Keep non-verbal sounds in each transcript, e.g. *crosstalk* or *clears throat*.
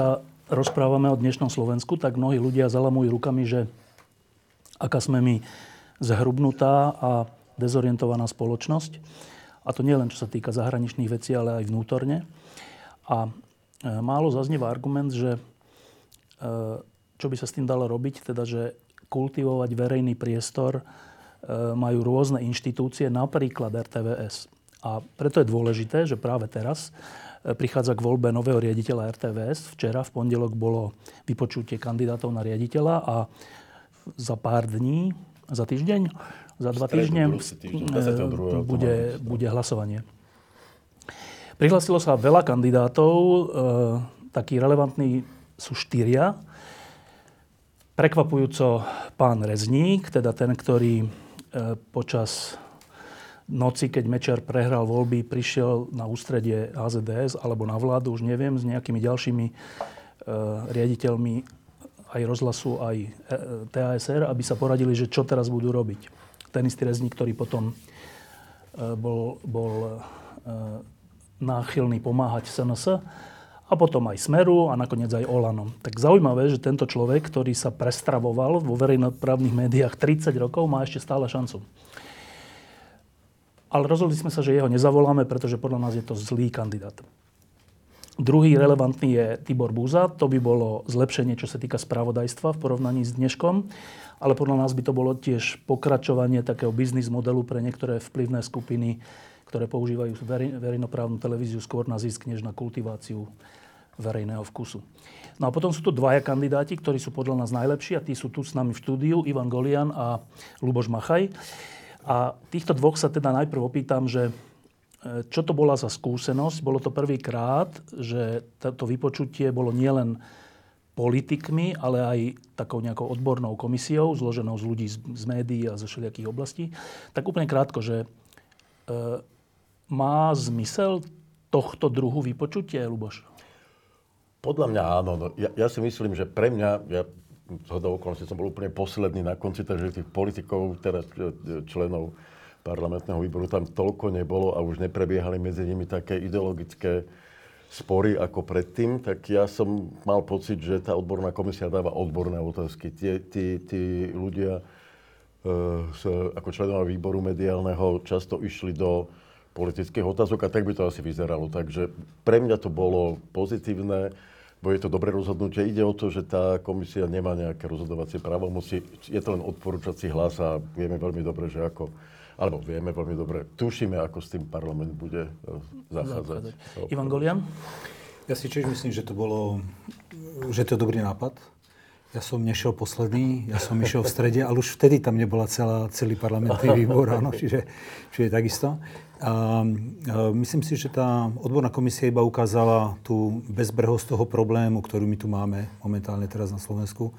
Sa rozprávame o dnešnom Slovensku, tak mnohí ľudia zalamujú rukami, že aká sme my zhrubnutá a dezorientovaná spoločnosť. A to nie len čo sa týka zahraničných vecí, ale aj vnútorne. A e, málo zaznieva argument, že e, čo by sa s tým dalo robiť, teda že kultivovať verejný priestor e, majú rôzne inštitúcie, napríklad RTVS. A preto je dôležité, že práve teraz prichádza k voľbe nového riaditeľa RTVS. Včera v pondelok bolo vypočutie kandidátov na riaditeľa a za pár dní, za týždeň, za dva týždne e, bude, bude hlasovanie. Prihlasilo sa veľa kandidátov, e, takí relevantní sú štyria. Prekvapujúco pán Rezník, teda ten, ktorý e, počas noci, keď Mečer prehral voľby, prišiel na ústredie AZDS alebo na vládu, už neviem, s nejakými ďalšími e, riaditeľmi aj rozhlasu, aj e, TASR, aby sa poradili, že čo teraz budú robiť. Ten istý rezník, ktorý potom e, bol, bol e, náchylný pomáhať SNS a potom aj Smeru a nakoniec aj Olano. Tak zaujímavé, že tento človek, ktorý sa prestravoval vo verejnoprávnych médiách 30 rokov, má ešte stále šancu. Ale rozhodli sme sa, že jeho nezavoláme, pretože podľa nás je to zlý kandidát. Druhý relevantný je Tibor Búza. To by bolo zlepšenie, čo sa týka spravodajstva v porovnaní s dneškom. Ale podľa nás by to bolo tiež pokračovanie takého biznis modelu pre niektoré vplyvné skupiny, ktoré používajú verejnoprávnu televíziu skôr na zisk, než na kultiváciu verejného vkusu. No a potom sú tu dvaja kandidáti, ktorí sú podľa nás najlepší a tí sú tu s nami v štúdiu, Ivan Golian a Luboš Machaj. A týchto dvoch sa teda najprv opýtam, že e, čo to bola za skúsenosť? Bolo to prvýkrát, že to vypočutie bolo nielen politikmi, ale aj takou nejakou odbornou komisiou, zloženou z ľudí z, z médií a zo všelijakých oblastí. Tak úplne krátko, že e, má zmysel tohto druhu vypočutie, Luboš? Podľa mňa áno. No, ja, ja si myslím, že pre mňa, ja zhodou okolností som bol úplne posledný na konci, takže tých politikov, teraz e, členov parlamentného výboru tam toľko nebolo a už neprebiehali medzi nimi také ideologické spory ako predtým, tak ja som mal pocit, že tá odborná komisia dáva odborné otázky. Tí, tí, tí ľudia e, s, ako členovia výboru mediálneho často išli do politických otázok a tak by to asi vyzeralo. Takže pre mňa to bolo pozitívne bo je to dobré rozhodnutie. Ide o to, že tá komisia nemá nejaké rozhodovacie právomoci. Je to len odporúčací hlas a vieme veľmi dobre, že ako alebo vieme veľmi dobre, tušíme, ako s tým parlament bude e, zachádzať. Ivan Golian? Ja si tiež myslím, že to bolo, že to je dobrý nápad. Ja som nešiel posledný, ja som išiel v strede, ale už vtedy tam nebola celá, celý parlamentný výbor, áno, čiže, čiže takisto. A, myslím si, že tá odborná komisia iba ukázala tú bezbrehosť toho problému, ktorý my tu máme momentálne teraz na Slovensku.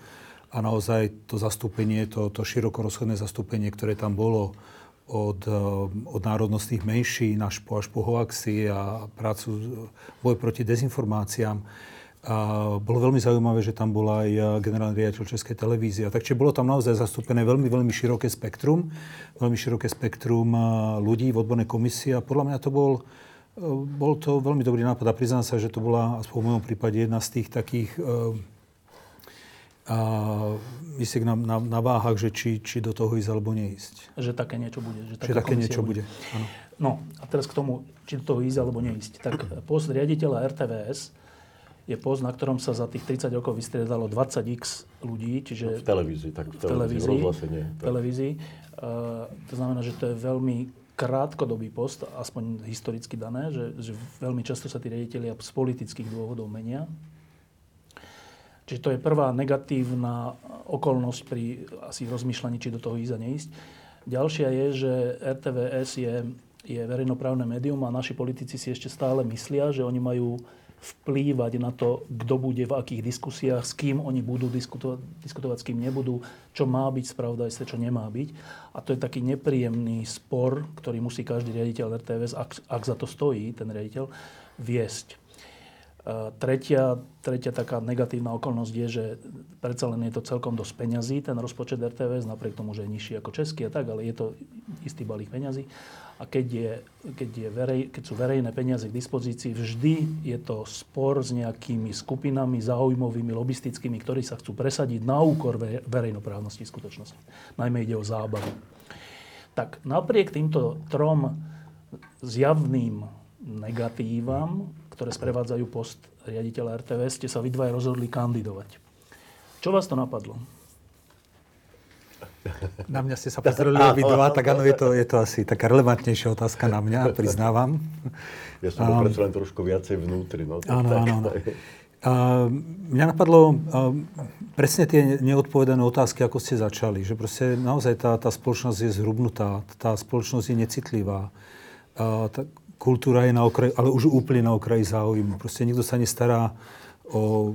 A naozaj to zastúpenie, to, to široko rozchodné zastúpenie, ktoré tam bolo od, od národnostných menší až po, až po hoaxy a prácu, boj proti dezinformáciám, a bolo veľmi zaujímavé, že tam bol aj eh, generálny riaditeľ Českej televízie. Takže bolo tam naozaj zastúpené veľmi, veľmi široké spektrum, veľmi široké spektrum eh, ľudí v odbornej komisii a podľa mňa to bol, eh, bol to veľmi dobrý nápad a priznám sa, že to bola aspoň v mojom prípade jedna z tých takých a myslím na, na, na váhach, že či, či do toho ísť alebo neísť. Že také niečo bude. Že, že také niečo bude. bude. Áno. No a teraz k tomu, či do toho ísť alebo neísť. Tak post riaditeľa RTVS je post, na ktorom sa za tých 30 rokov vystriedalo 20x ľudí, čiže... V televízii, tak v televízii, v televízii. V televízii. Uh, to znamená, že to je veľmi krátkodobý post, aspoň historicky dané, že, že veľmi často sa tí riaditeľia z politických dôvodov menia. Čiže to je prvá negatívna okolnosť pri asi rozmýšľaní, či do toho ísť a neísť. Ďalšia je, že RTVS je je verejnoprávne médium a naši politici si ešte stále myslia, že oni majú vplývať na to, kto bude v akých diskusiách, s kým oni budú diskutovať, diskutovať s kým nebudú, čo má byť spravodajstve, čo nemá byť. A to je taký nepríjemný spor, ktorý musí každý riaditeľ RTVS, ak, ak za to stojí ten riaditeľ, viesť. Tretia, tretia taká negatívna okolnosť je, že predsa len je to celkom dosť peňazí, ten rozpočet RTVS, napriek tomu, že je nižší ako český a tak, ale je to istý balík peňazí. A keď, je, keď, je verej, keď sú verejné peniaze k dispozícii, vždy je to spor s nejakými skupinami záujmovými, lobistickými, ktorí sa chcú presadiť na úkor verejnoprávnosti skutočnosti. Najmä ide o zábavu. Tak napriek týmto trom zjavným negatívam ktoré sprevádzajú post riaditeľa RTVS, ste sa vy dvaja rozhodli kandidovať. Čo vás to napadlo? Na mňa ste sa pozreli obidva, tak áno, je to, je to asi taká relevantnejšia otázka na mňa, priznávam. Ja som um, predsa len trošku viacej vnútri. No, áno, tak, áno, áno. Uh, mňa napadlo uh, presne tie neodpovedané otázky, ako ste začali. Že proste naozaj tá, tá spoločnosť je zhrubnutá, tá spoločnosť je necitlivá. Uh, tá, kultúra je na okraji, ale už úplne na okraji záujmu. Proste nikto sa nestará o...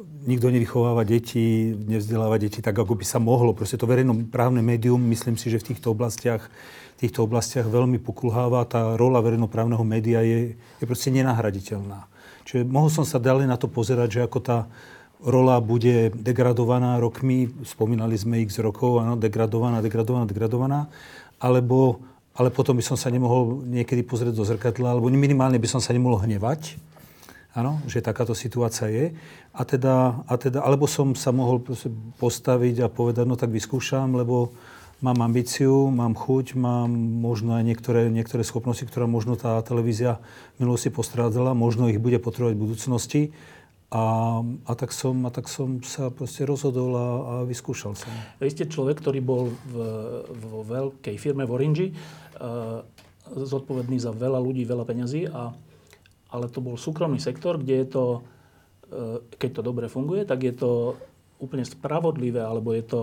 Nikto nevychováva deti, nevzdeláva deti tak, ako by sa mohlo. Proste to verejnoprávne médium, myslím si, že v týchto oblastiach, v týchto oblastiach veľmi pokulháva. Tá rola verejnoprávneho média je, je proste nenahraditeľná. Čiže mohol som sa ďalej na to pozerať, že ako tá rola bude degradovaná rokmi, spomínali sme x rokov, áno, degradovaná, degradovaná, degradovaná, alebo ale potom by som sa nemohol niekedy pozrieť do zrkadla, alebo minimálne by som sa nemohol hnevať, áno, že takáto situácia je. A teda, a teda, alebo som sa mohol postaviť a povedať, no tak vyskúšam, lebo mám ambíciu, mám chuť, mám možno aj niektoré, niektoré schopnosti, ktoré možno tá televízia minulosti postrádzala, možno ich bude potrebovať v budúcnosti. A, a, tak som, a tak som sa proste rozhodol a, a vyskúšal som. Vy ste človek, ktorý bol v, vo veľkej firme v Orange, uh, zodpovedný za veľa ľudí, veľa peňazí, a, ale to bol súkromný sektor, kde je to, uh, keď to dobre funguje, tak je to úplne spravodlivé, alebo je to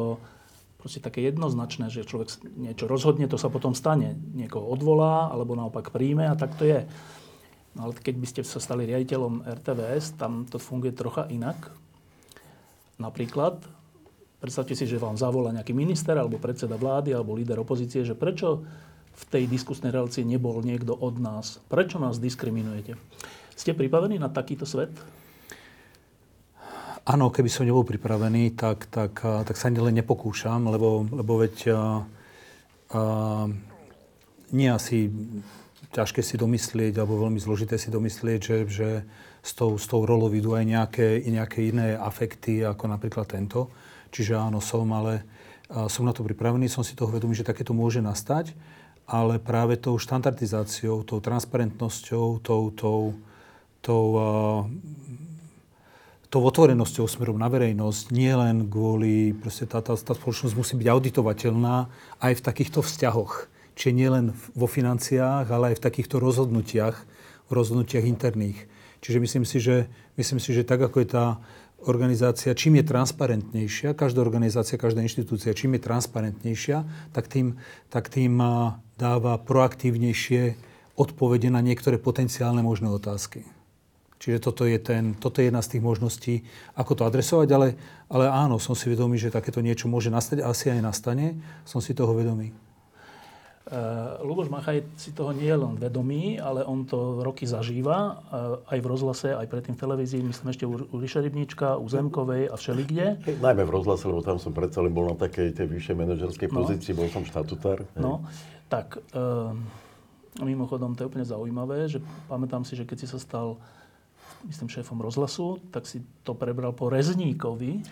proste také jednoznačné, že človek niečo rozhodne, to sa potom stane. Niekoho odvolá, alebo naopak príjme a tak to je. No ale keď by ste sa stali riaditeľom RTVS, tam to funguje trocha inak. Napríklad, predstavte si, že vám zavolá nejaký minister, alebo predseda vlády, alebo líder opozície, že prečo v tej diskusnej relácii nebol niekto od nás? Prečo nás diskriminujete? Ste pripravení na takýto svet? Áno, keby som nebol pripravený, tak, tak, tak sa len nepokúšam, lebo, lebo veď uh, uh, nie asi ťažké si domyslieť, alebo veľmi zložité si domyslieť, že, že s, tou, s tou rolou idú aj nejaké, nejaké iné afekty, ako napríklad tento. Čiže áno, som, ale som na to pripravený, som si toho vedomý, že takéto môže nastať, ale práve tou štandardizáciou, tou transparentnosťou, tou, tou, tou, tou otvorenosťou smerom na verejnosť, nie len kvôli, proste tá, tá, tá spoločnosť musí byť auditovateľná aj v takýchto vzťahoch čiže nielen vo financiách, ale aj v takýchto rozhodnutiach, rozhodnutiach interných. Čiže myslím si, že, myslím si, že tak, ako je tá organizácia, čím je transparentnejšia, každá organizácia, každá inštitúcia, čím je transparentnejšia, tak tým, tak tým dáva proaktívnejšie odpovede na niektoré potenciálne možné otázky. Čiže toto je, ten, toto je jedna z tých možností, ako to adresovať, ale, ale áno, som si vedomý, že takéto niečo môže nastať, asi aj nastane, som si toho vedomý. Luboš Machaj si toho nie je len vedomý, ale on to roky zažíva, uh, aj v rozhlase, aj predtým v televízii, myslím ešte u, u Ríša Rybníčka, u Zemkovej a všelikde. Najmä v rozhlase, lebo tam som predsa len bol na takej tej vyššej manažerskej no. pozícii, bol som štatutár. No, tak uh, mimochodom to je úplne zaujímavé, že pamätám si, že keď si sa stal myslím, šéfom rozhlasu, tak si to prebral po Rezníkovi.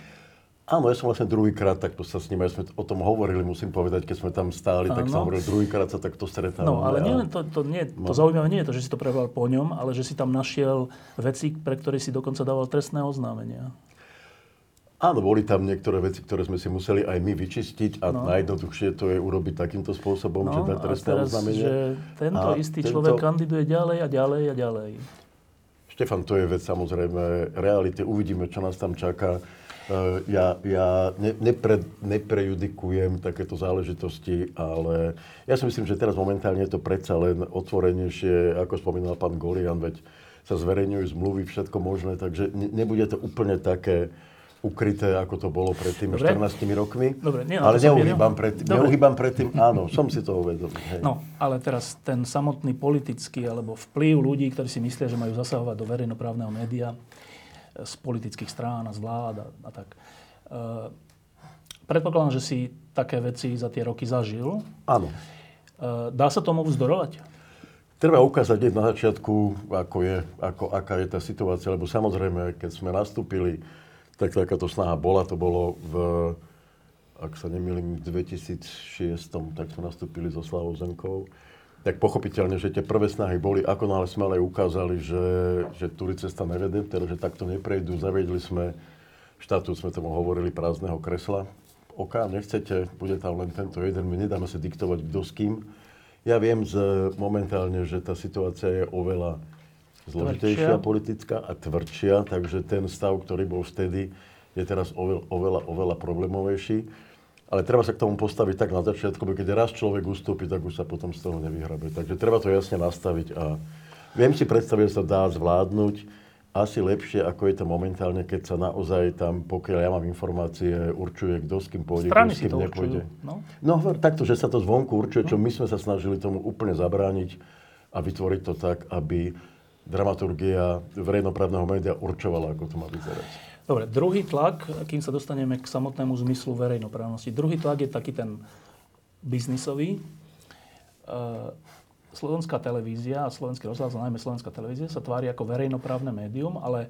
Áno, ja som vlastne druhýkrát takto sa s ním, ja sme o tom hovorili, musím povedať, keď sme tam stáli, tak som hovoril, druhýkrát sa takto stretávame. No, ale nie, to, to, nie, to no. zaujímavé nie je to, že si to prebral po ňom, ale že si tam našiel veci, pre ktoré si dokonca dával trestné oznámenia. Áno, boli tam niektoré veci, ktoré sme si museli aj my vyčistiť a no. najjednoduchšie to je urobiť takýmto spôsobom, no, že dať trestné teraz, oznámenie. že tento a istý tento... človek kandiduje ďalej a ďalej a ďalej. Štefan, to je vec samozrejme reality. Uvidíme, čo nás tam čaká. Ja, ja ne, nepre, neprejudikujem takéto záležitosti, ale ja si myslím, že teraz momentálne je to predsa len otvorenejšie, ako spomínal pán Golian, veď sa zverejňujú zmluvy, všetko možné, takže ne, nebude to úplne také ukryté, ako to bolo pred tými Dobre. 14 rokmi. Dobre, nie, ale neuhýbam mieril. pred, Dobre. neuhýbam pred tým, áno, som si to uvedomil. Hej. No, ale teraz ten samotný politický alebo vplyv ľudí, ktorí si myslia, že majú zasahovať do verejnoprávneho média z politických strán a z vlád a, a tak. E, predpokladám, že si také veci za tie roky zažil. Áno. E, dá sa tomu vzdorovať? Treba ukázať hneď na začiatku, ako je, ako, aká je tá situácia, lebo samozrejme, keď sme nastúpili, tak takáto snaha bola, to bolo v, ak sa nemýlim, v 2006, tak sme nastúpili so Slavou Zemkou, tak pochopiteľne, že tie prvé snahy boli, ako náhle sme ale ukázali, že, že tury cesta nevede, teda, že takto neprejdú, zaviedli sme štatút, sme tomu hovorili, prázdneho kresla. OK, nechcete, bude tam len tento jeden, my nedáme sa diktovať kto s kým. Ja viem z, momentálne, že tá situácia je oveľa zložitejšia Tvrdšia. politická a tvrdšia, takže ten stav, ktorý bol vtedy, je teraz oveľa, oveľa, oveľa problémovejší. Ale treba sa k tomu postaviť tak na začiatku, bo keď raz človek ustúpi, tak už sa potom z toho nevyhrabe. Takže treba to jasne nastaviť a viem si predstaviť, že sa dá zvládnuť asi lepšie, ako je to momentálne, keď sa naozaj tam, pokiaľ ja mám informácie, určuje, kto s kým pôjde, kto s kým nepôjde. určujú. No. No takto, že sa to zvonku určuje, čo my sme sa snažili tomu úplne zabrániť a vytvoriť to tak, aby dramaturgia verejnoprávneho média určovala, ako to má vyzerať. Dobre, druhý tlak, kým sa dostaneme k samotnému zmyslu verejnoprávnosti. Druhý tlak je taký ten biznisový. E, Slovenská televízia a slovenský rozhlas, najmä slovenská televízia, sa tvári ako verejnoprávne médium, ale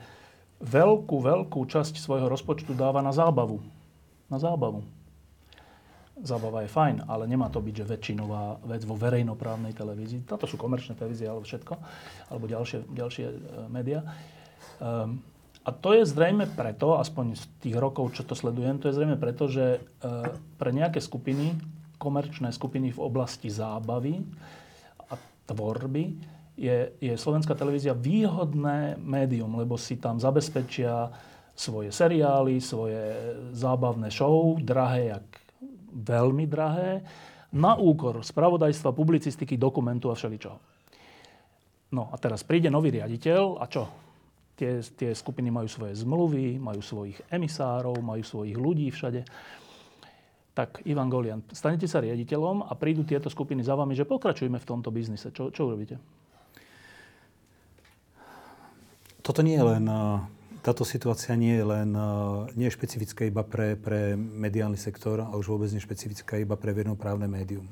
veľkú, veľkú časť svojho rozpočtu dáva na zábavu. Na zábavu. Zábava je fajn, ale nemá to byť, že väčšinová vec vo verejnoprávnej televízii. Toto sú komerčné televízie alebo všetko, alebo ďalšie, ďalšie e, médiá. Um, a to je zrejme preto, aspoň z tých rokov, čo to sledujem, to je zrejme preto, že e, pre nejaké skupiny, komerčné skupiny v oblasti zábavy a tvorby, je, je slovenská televízia výhodné médium, lebo si tam zabezpečia svoje seriály, svoje zábavné show, drahé, jak veľmi drahé, na úkor spravodajstva, publicistiky, dokumentu a všeličoho. No a teraz príde nový riaditeľ a čo? Tie, tie skupiny majú svoje zmluvy, majú svojich emisárov, majú svojich ľudí všade. Tak Ivan Golian, stanete sa riaditeľom a prídu tieto skupiny za vami, že pokračujeme v tomto biznise. Čo, čo urobíte? Toto nie je len, eh, táto situácia nie je len, eh, nie je špecifická iba pre, pre mediálny sektor a už vôbec nie špecifická iba pre verejnoprávne médium.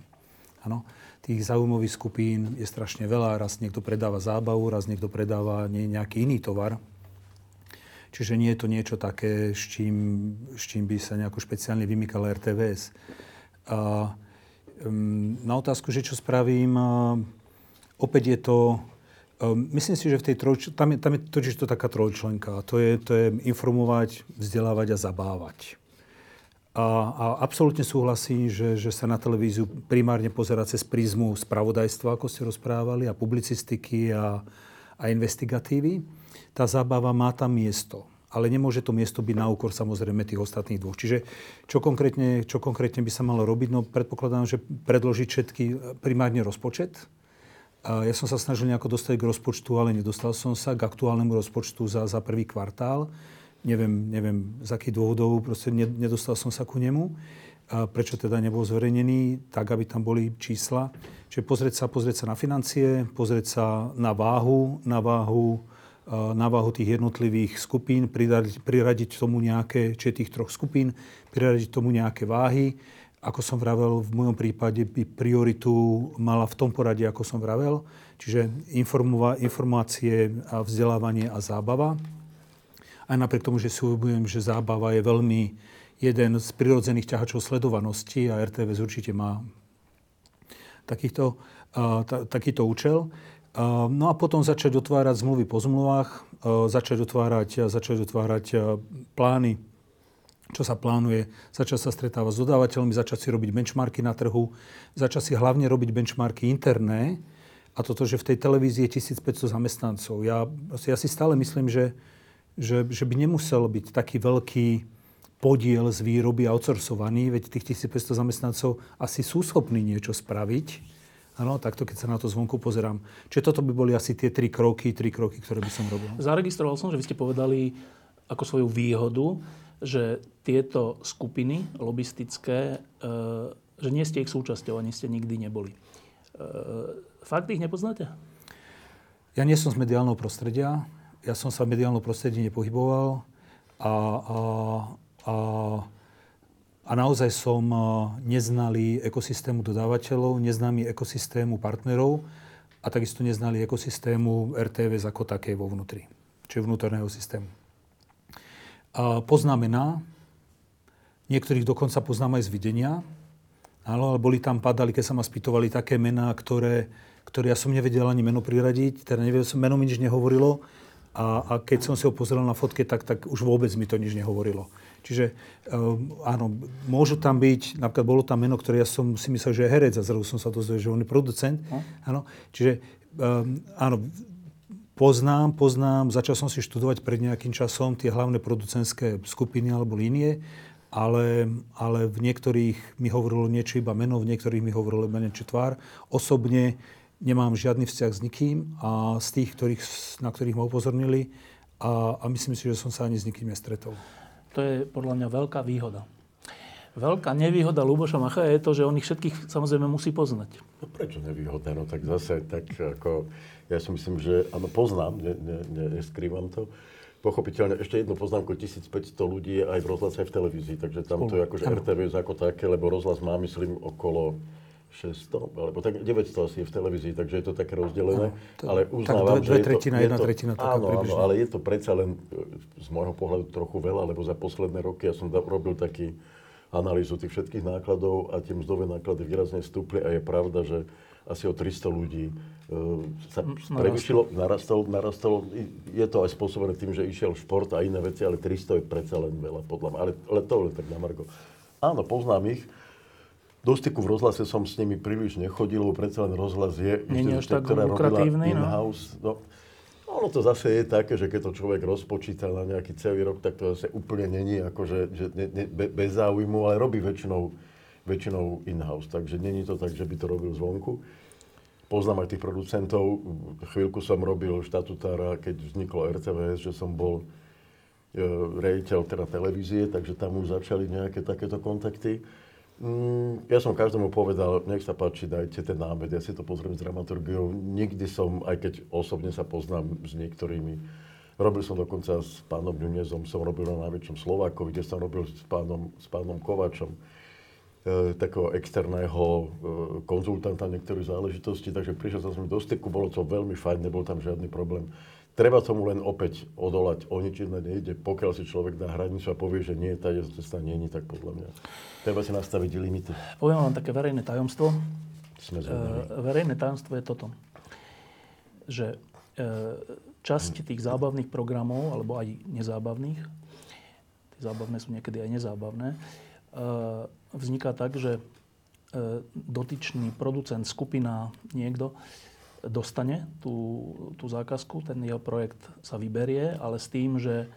Áno, tých zaujímavých skupín je strašne veľa. Raz niekto predáva zábavu, raz niekto predáva nejaký iný tovar. Čiže nie je to niečo také, s čím, s čím by sa nejako špeciálne vymykala RTVS. A, um, na otázku, že čo spravím, uh, opäť je to Um, myslím si, že v tej trojč- tam je, tam je totiž to taká trojčlenka. To je, to je informovať, vzdelávať a zabávať. A, a absolútne súhlasím, že, že sa na televíziu primárne pozera cez prízmu spravodajstva, ako ste rozprávali, a publicistiky a, a investigatívy. Tá zábava má tam miesto. Ale nemôže to miesto byť na úkor samozrejme tých ostatných dvoch. Čiže čo konkrétne, čo konkrétne by sa malo robiť? No predpokladám, že predložiť všetky primárne rozpočet, a ja som sa snažil nejako dostať k rozpočtu, ale nedostal som sa k aktuálnemu rozpočtu za, za prvý kvartál. Neviem, neviem z akých dôvodov, proste nedostal som sa ku nemu. A prečo teda nebol zverejnený, tak aby tam boli čísla. Čiže pozrieť sa, pozrieť sa na financie, pozrieť sa na váhu, na váhu, na váhu tých jednotlivých skupín, priradiť, priradiť tomu nejaké, či tých troch skupín, priradiť tomu nejaké váhy ako som vravel, v mojom prípade by prioritu mala v tom poradí, ako som vravel, čiže informácie a vzdelávanie a zábava. Aj napriek tomu, že si uvedomujem, že zábava je veľmi jeden z prirodzených ťahačov sledovanosti a RTVS určite má takýto, ta, takýto účel. No a potom začať otvárať zmluvy po zmluvách, začať otvárať, začať otvárať plány čo sa plánuje, začať sa stretávať s dodávateľmi, začať si robiť benchmarky na trhu, začať si hlavne robiť benchmarky interné. A toto, že v tej televízii je 1500 zamestnancov. Ja, ja si stále myslím, že, že, že by nemusel byť taký veľký, podiel z výroby outsourcovaný, veď tých 1500 zamestnancov asi sú schopní niečo spraviť. Áno, takto keď sa na to zvonku pozerám. Čiže toto by boli asi tie tri kroky, tri kroky, ktoré by som robil. Zaregistroval som, že vy ste povedali ako svoju výhodu, že tieto skupiny lobistické, e, že nie ste ich súčasťou, ani ste nikdy neboli. E, fakt ich nepoznáte? Ja nie som z mediálneho prostredia. Ja som sa v mediálnom prostredí nepohyboval. A, a, a a naozaj som neznalý ekosystému dodávateľov, neznámy ekosystému partnerov a takisto neznali ekosystému RTVS ako také vo vnútri, čiže vnútorného systému. A poznám mená, niektorých dokonca poznám aj z videnia, ale boli tam, padali, keď sa ma spýtovali také mená, ktoré, ktoré ja som nevedel ani meno priradiť, teda nevedel som, meno mi nič nehovorilo a, a keď som si ho pozrel na fotke, tak, tak už vôbec mi to nič nehovorilo. Čiže um, áno, môžu tam byť, napríklad bolo tam meno, ktoré ja som si myslel, že je herec a zrazu som sa dozvedel, že on je producent. No. Áno, čiže um, áno, poznám, poznám, začal som si študovať pred nejakým časom tie hlavné producentské skupiny alebo línie, ale, ale v niektorých mi hovorilo niečo iba meno, v niektorých mi hovorilo iba niečo tvár. Osobne nemám žiadny vzťah s nikým a z tých, ktorých, na ktorých ma upozornili a, a myslím si, že som sa ani s nikým nestretol. To je podľa mňa veľká výhoda. Veľká nevýhoda Luboša Macha je to, že on ich všetkých samozrejme musí poznať. No prečo nevýhoda? No tak zase, tak ako, ja si myslím, že áno, poznám, ne, ne, ne, neskrývam to. Pochopiteľne, ešte jednu poznámku, 1500 ľudí je aj v rozhlase, aj v televízii, takže tam to je akože RTVS ako také, lebo rozhlas má, myslím, okolo 600, alebo tak 900 asi je v televízii, takže je to také rozdelené. No, to, ale uznávam, tak dve, dve že tretina, je to, jedna je tretina. Áno, áno, ale je to predsa len e, z môjho pohľadu trochu veľa, lebo za posledné roky ja som robil taký analýzu tých všetkých nákladov a tie mzdové náklady výrazne stúpli a je pravda, že asi o 300 ľudí uh, sa prevyšilo, narastol, narastol. Je to aj spôsobené tým, že išiel šport a iné veci, ale 300 je predsa len veľa, podľa mňa. Ale, ale to len tak na Margo. Áno, poznám ich. Do styku v rozhlase som s nimi príliš nechodil, lebo predsa len rozhlas je... Nie je až tak lukratívny, no. In-house, no. Ono to zase je také, že keď to človek rozpočíta na nejaký celý rok, tak to zase úplne není akože, že ne, ne, be, bez záujmu, ale robí väčšinou, väčšinou in-house. Takže není to tak, že by to robil zvonku. Poznám aj tých producentov. Chvíľku som robil štatutára, keď vzniklo RTVS, že som bol e, rejiteľ teda televízie, takže tam už začali nejaké takéto kontakty. Mm, ja som každému povedal, nech sa páči, dajte ten námed, ja si to pozriem s dramaturgiou. Nikdy som, aj keď osobne sa poznám s niektorými, robil som dokonca s pánom Nunezom, som robil na najväčšom Slovákovi, kde som robil s pánom, s pánom Kovačom, e, takého externého e, konzultanta niektorých záležitostí, takže prišiel som do styku, bolo to veľmi fajn, nebol tam žiadny problém. Treba tomu len opäť odolať. O nič iné nejde. Pokiaľ si človek dá hranicu a povie, že nie, tá cesta nie je, tak podľa mňa. Treba si nastaviť limity. Poviem vám také verejné tajomstvo. Sme e, verejné tajomstvo je toto. Že e, časť tých zábavných programov, alebo aj nezábavných, tie zábavné sú niekedy aj nezábavné, e, vzniká tak, že e, dotyčný producent, skupina, niekto, dostane tú, tú zákazku, ten jeho projekt sa vyberie, ale s tým, že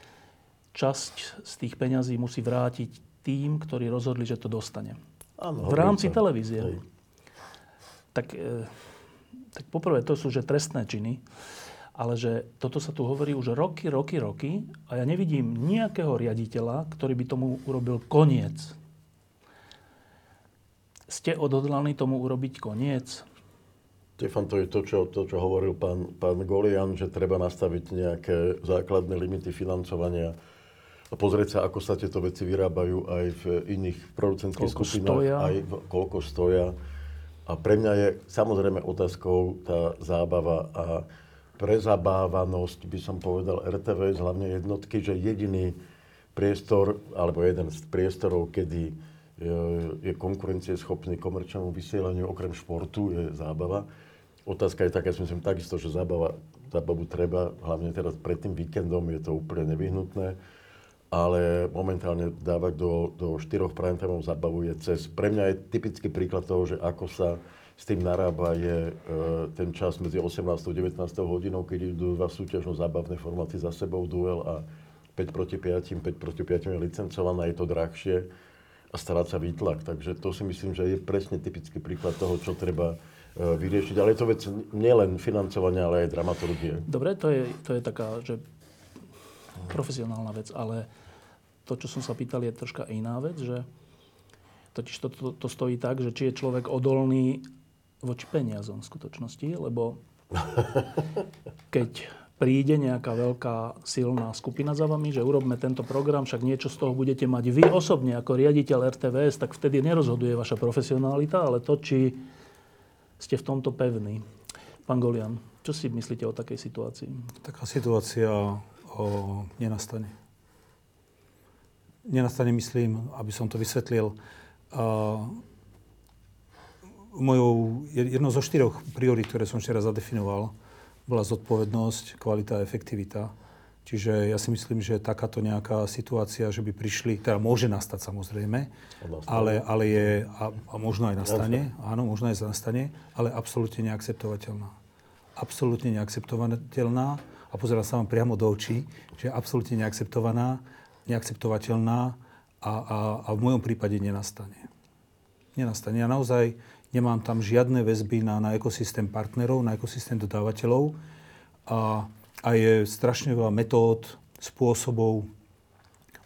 časť z tých peňazí musí vrátiť tým, ktorí rozhodli, že to dostane. Áno, v rámci sa. televízie. Hej. Tak, e, tak poprvé to sú že trestné činy, ale že toto sa tu hovorí už roky, roky, roky a ja nevidím nejakého riaditeľa, ktorý by tomu urobil koniec. Ste odhodlaní tomu urobiť koniec? Stefan, to je to, čo, to, čo hovoril pán, pán Golian, že treba nastaviť nejaké základné limity financovania pozrieť sa, ako sa tieto veci vyrábajú aj v iných producentských koľko skupinách, stoja. aj v, koľko stoja. A pre mňa je samozrejme otázkou tá zábava a prezabávanosť, by som povedal, RTV, hlavne jednotky, že jediný priestor, alebo jeden z priestorov, kedy je, je konkurencieschopný komerčnému vysielaniu, okrem športu, je zábava Otázka je taká, ja si myslím takisto, že zábava, zábavu treba, hlavne teraz pred tým víkendom je to úplne nevyhnutné, ale momentálne dávať do, do štyroch prime zábavu je cez. Pre mňa je typický príklad toho, že ako sa s tým narába je e, ten čas medzi 18 a 19 hodinou, keď idú dva súťažno zábavné formáty za sebou, duel a 5 proti 5, 5 proti 5 je licencovaná, je to drahšie a starať sa výtlak. Takže to si myslím, že je presne typický príklad toho, čo treba e, vyriešiť. Ale je to vec nielen financovania, ale aj dramaturgie. Dobre, to je, to je taká, že profesionálna vec, ale to, čo som sa pýtal, je troška iná vec, že totiž to, to, to stojí tak, že či je človek odolný voči peniazom v skutočnosti, lebo *laughs* keď príde nejaká veľká silná skupina za vami, že urobme tento program, však niečo z toho budete mať vy osobne ako riaditeľ RTVS, tak vtedy nerozhoduje vaša profesionalita, ale to, či ste v tomto pevní. Pán Golian, čo si myslíte o takej situácii? Taká situácia o, nenastane. Nenastane, myslím, aby som to vysvetlil. Uh, mojou, jednou zo štyroch priorít, ktoré som včera zadefinoval, bola zodpovednosť, kvalita a efektivita. Čiže ja si myslím, že takáto nejaká situácia, že by prišli, teda môže nastať samozrejme, ale, ale je, a, a možno aj nastane, áno, možno aj nastane, ale absolútne neakceptovateľná. Absolútne neakceptovateľná a pozerám sa vám priamo do očí, že je absolútne neakceptovaná, neakceptovateľná a, a, a v mojom prípade nenastane. Nenastane. Ja naozaj nemám tam žiadne väzby na, na ekosystém partnerov, na ekosystém dodávateľov a, a je strašne veľa metód, spôsobov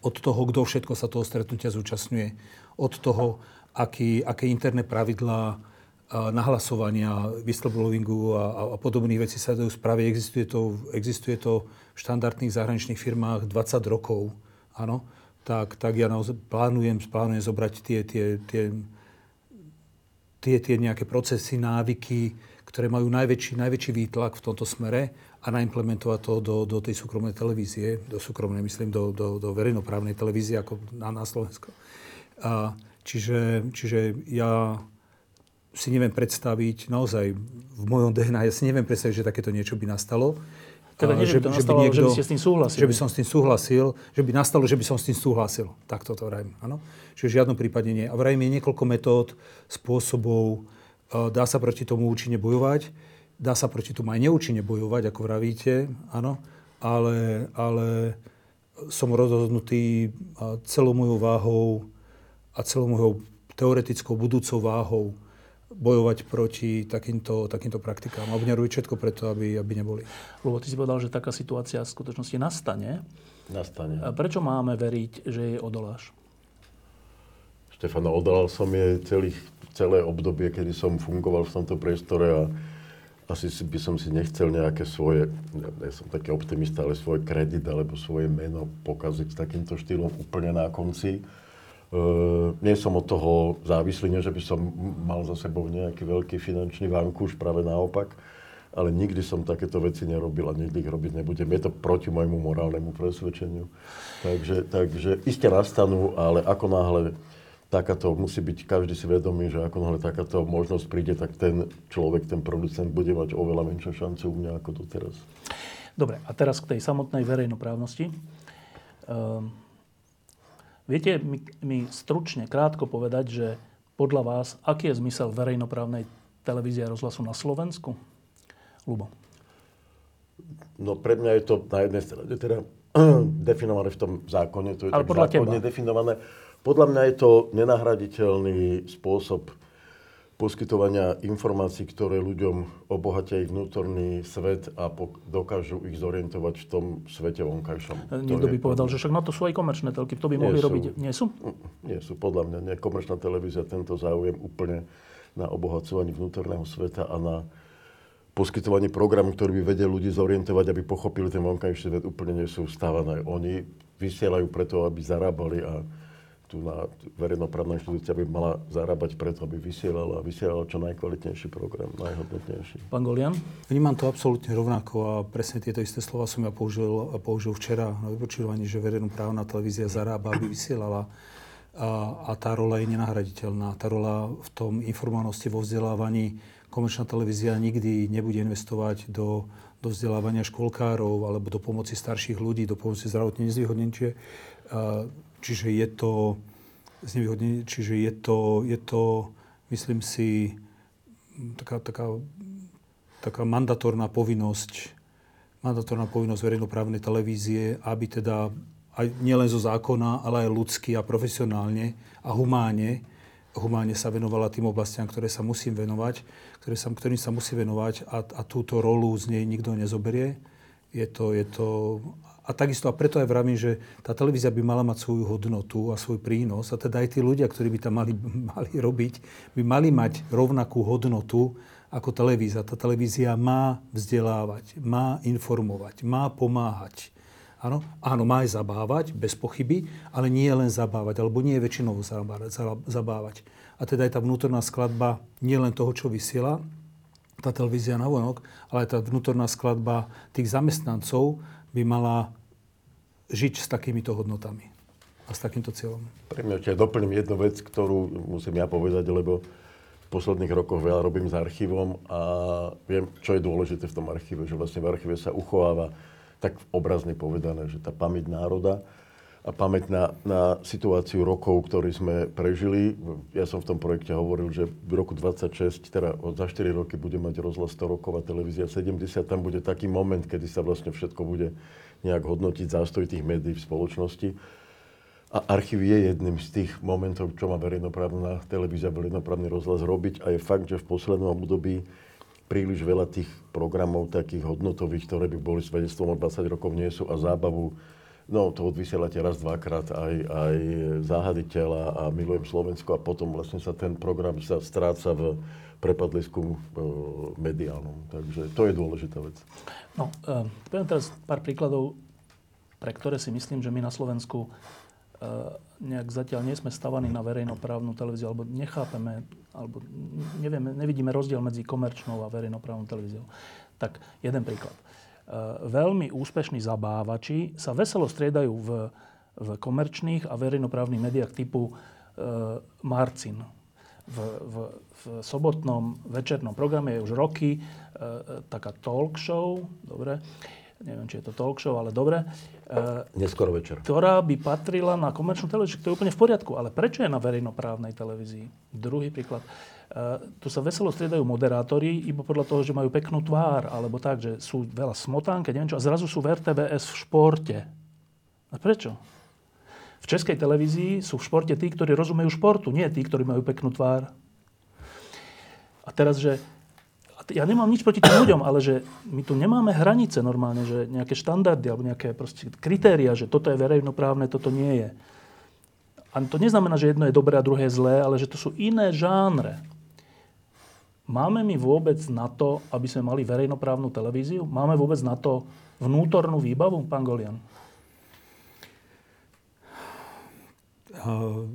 od toho, kto všetko sa toho stretnutia zúčastňuje, od toho, aký, aké interné pravidlá nahlasovania, whistleblowingu a, a, podobných vecí sa dajú spraviť. Existuje to, existuje to v štandardných zahraničných firmách 20 rokov. Áno? Tak, tak ja naozaj plánujem, plánujem zobrať tie, tie, tie tie, tie nejaké procesy, návyky, ktoré majú najväčší, najväčší výtlak v tomto smere a naimplementovať to do, do tej súkromnej televízie, do súkromnej, myslím, do, do, do verejnoprávnej televízie ako na, na Slovensko. A, čiže, čiže ja si neviem predstaviť, naozaj v mojom DNA, ja si neviem predstaviť, že takéto niečo by nastalo. Teda nie, že by to nastalo, že by, niekto, že by ste s tým súhlasili. Že by som s tým súhlasil, že by nastalo, že by som s tým súhlasil. Tak toto vrajím, áno. Čiže v žiadnom prípade nie. A vrajím je niekoľko metód, spôsobov, e, dá sa proti tomu účinne bojovať, dá sa proti tomu aj neúčinne bojovať, ako vravíte, áno, ale, ale som rozhodnutý celou mojou váhou a celou mojou teoretickou budúcou váhou bojovať proti takýmto, takýmto praktikám. A robiť všetko preto, aby, aby neboli. Lebo ty si povedal, že taká situácia v skutočnosti nastane. Nastane. A prečo máme veriť, že jej odoláš? Štefano, odolal som jej celých, celé obdobie, kedy som fungoval v tomto priestore a asi si, by som si nechcel nejaké svoje, ja, ja som taký optimista, ale svoj kredit alebo svoje meno pokaziť takýmto štýlom úplne na konci. Uh, nie som od toho závislý, nie že by som mal za sebou nejaký veľký finančný vankúš, práve naopak, ale nikdy som takéto veci nerobil a nikdy ich robiť nebudem. Je to proti môjmu morálnemu presvedčeniu. Takže, takže iste nastanú, ale ako náhle takáto, musí byť každý si vedomý, že ako náhle takáto možnosť príde, tak ten človek, ten producent bude mať oveľa menšiu šancu u mňa ako doteraz. Dobre, a teraz k tej samotnej verejnoprávnosti. Um, Viete mi, mi stručne, krátko povedať, že podľa vás, aký je zmysel verejnoprávnej televízie a rozhlasu na Slovensku? Lubo. No pre mňa je to na jednej strane teda *clears throat* definované v tom zákone, to je Ale tak podľa zákonne teba. definované. Podľa mňa je to nenahraditeľný spôsob poskytovania informácií, ktoré ľuďom obohatia ich vnútorný svet a dokážu ich zorientovať v tom svete vonkajšom. Niekto by povedal, že však na to sú aj komerčné telky, to by mohli sú, robiť. Nie sú? Mm, nie sú, podľa mňa nie. Komerčná televízia tento záujem úplne na obohacovaní vnútorného sveta a na poskytovanie programu, ktorý by vedel ľudí zorientovať, aby pochopili ten vonkajší svet, úplne nie sú vstávané. Oni vysielajú preto, aby zarábali a tu na verejnoprávna inštitúcia by mala zarábať preto, aby vysielala a vysielala čo najkvalitnejší program, najhodnotnejší. Pán Golian? Vnímam to absolútne rovnako a presne tieto isté slova som ja použil, použil včera na vypočúvaní, že verejnoprávna televízia zarába, aby vysielala a, a tá rola je nenahraditeľná. Tá rola v tom informovanosti vo vzdelávaní komerčná televízia nikdy nebude investovať do, do vzdelávania školkárov alebo do pomoci starších ľudí, do pomoci zdravotne nezvýhodneným. Čiže je to, čiže je to, je to myslím si, taká, taká, taká mandatórna povinnosť, mandatórna povinnosť verejnoprávnej televízie, aby teda aj nielen zo zákona, ale aj ľudsky a profesionálne a humáne, humáne sa venovala tým oblastiam, ktoré sa musím venovať, ktoré sa, ktorým sa musí venovať a, a túto rolu z nej nikto nezoberie. Je to, je to, takisto, a preto aj vravím, že tá televízia by mala mať svoju hodnotu a svoj prínos. A teda aj tí ľudia, ktorí by tam mali, *laughs* mali robiť, by mali mať rovnakú hodnotu ako televízia. Tá televízia má vzdelávať, má informovať, má pomáhať. Áno, áno, má aj zabávať, bez pochyby, ale nie len zabávať, alebo nie je väčšinou zabávať. A teda aj tá vnútorná skladba nie len toho, čo vysiela, tá televízia na vonok, ale aj tá vnútorná skladba tých zamestnancov by mala žiť s takýmito hodnotami a s takýmto cieľom. Pre mňa ešte doplním jednu vec, ktorú musím ja povedať, lebo v posledných rokoch veľa robím s archívom a viem, čo je dôležité v tom archíve, že vlastne v archíve sa uchováva tak obrazne povedané, že tá pamäť národa a pamäť na, na situáciu rokov, ktorý sme prežili. Ja som v tom projekte hovoril, že v roku 26, teda za 4 roky bude mať rozhlas 100 rokov a televízia 70. Tam bude taký moment, kedy sa vlastne všetko bude nejak hodnotiť zástoj tých médií v spoločnosti. A archív je jedným z tých momentov, čo má verejnoprávna televízia, verejnoprávny rozhlas robiť. A je fakt, že v poslednom období príliš veľa tých programov takých hodnotových, ktoré by boli svedectvom o 20 rokov nie sú a zábavu No, to odvysielate raz, dvakrát aj, aj záhady tela a milujem Slovensko a potom vlastne sa ten program sa stráca v prepadlisku e, mediálnom. Takže to je dôležitá vec. No, e, poviem teraz pár príkladov, pre ktoré si myslím, že my na Slovensku Eh, nejak zatiaľ nie sme stavaní na verejnoprávnu televíziu, alebo nechápeme, alebo nevieme, nevidíme rozdiel medzi komerčnou a verejnoprávnou televíziou. Tak jeden príklad. Veľmi úspešní zabávači sa veselo striedajú v, v komerčných a verejnoprávnych médiách typu e, Marcin. V, v, v sobotnom večernom programe je už roky e, taká talk show, dobre, neviem, či je to talk show, ale dobre. Neskoro večer. Ktorá by patrila na komerčnú televíziu, to je úplne v poriadku. Ale prečo je na verejnoprávnej televízii? Druhý príklad. Tu sa veselo striedajú moderátori iba podľa toho, že majú peknú tvár, alebo tak, že sú veľa smotánke, neviem čo, a zrazu sú v RTBS v športe. A prečo? V českej televízii sú v športe tí, ktorí rozumejú športu, nie tí, ktorí majú peknú tvár. A teraz, že ja nemám nič proti tým ľuďom, ale že my tu nemáme hranice normálne, že nejaké štandardy alebo nejaké proste kritéria, že toto je verejnoprávne, toto nie je. A to neznamená, že jedno je dobré a druhé je zlé, ale že to sú iné žánre. Máme my vôbec na to, aby sme mali verejnoprávnu televíziu? Máme vôbec na to vnútornú výbavu, pán Golian? Uh,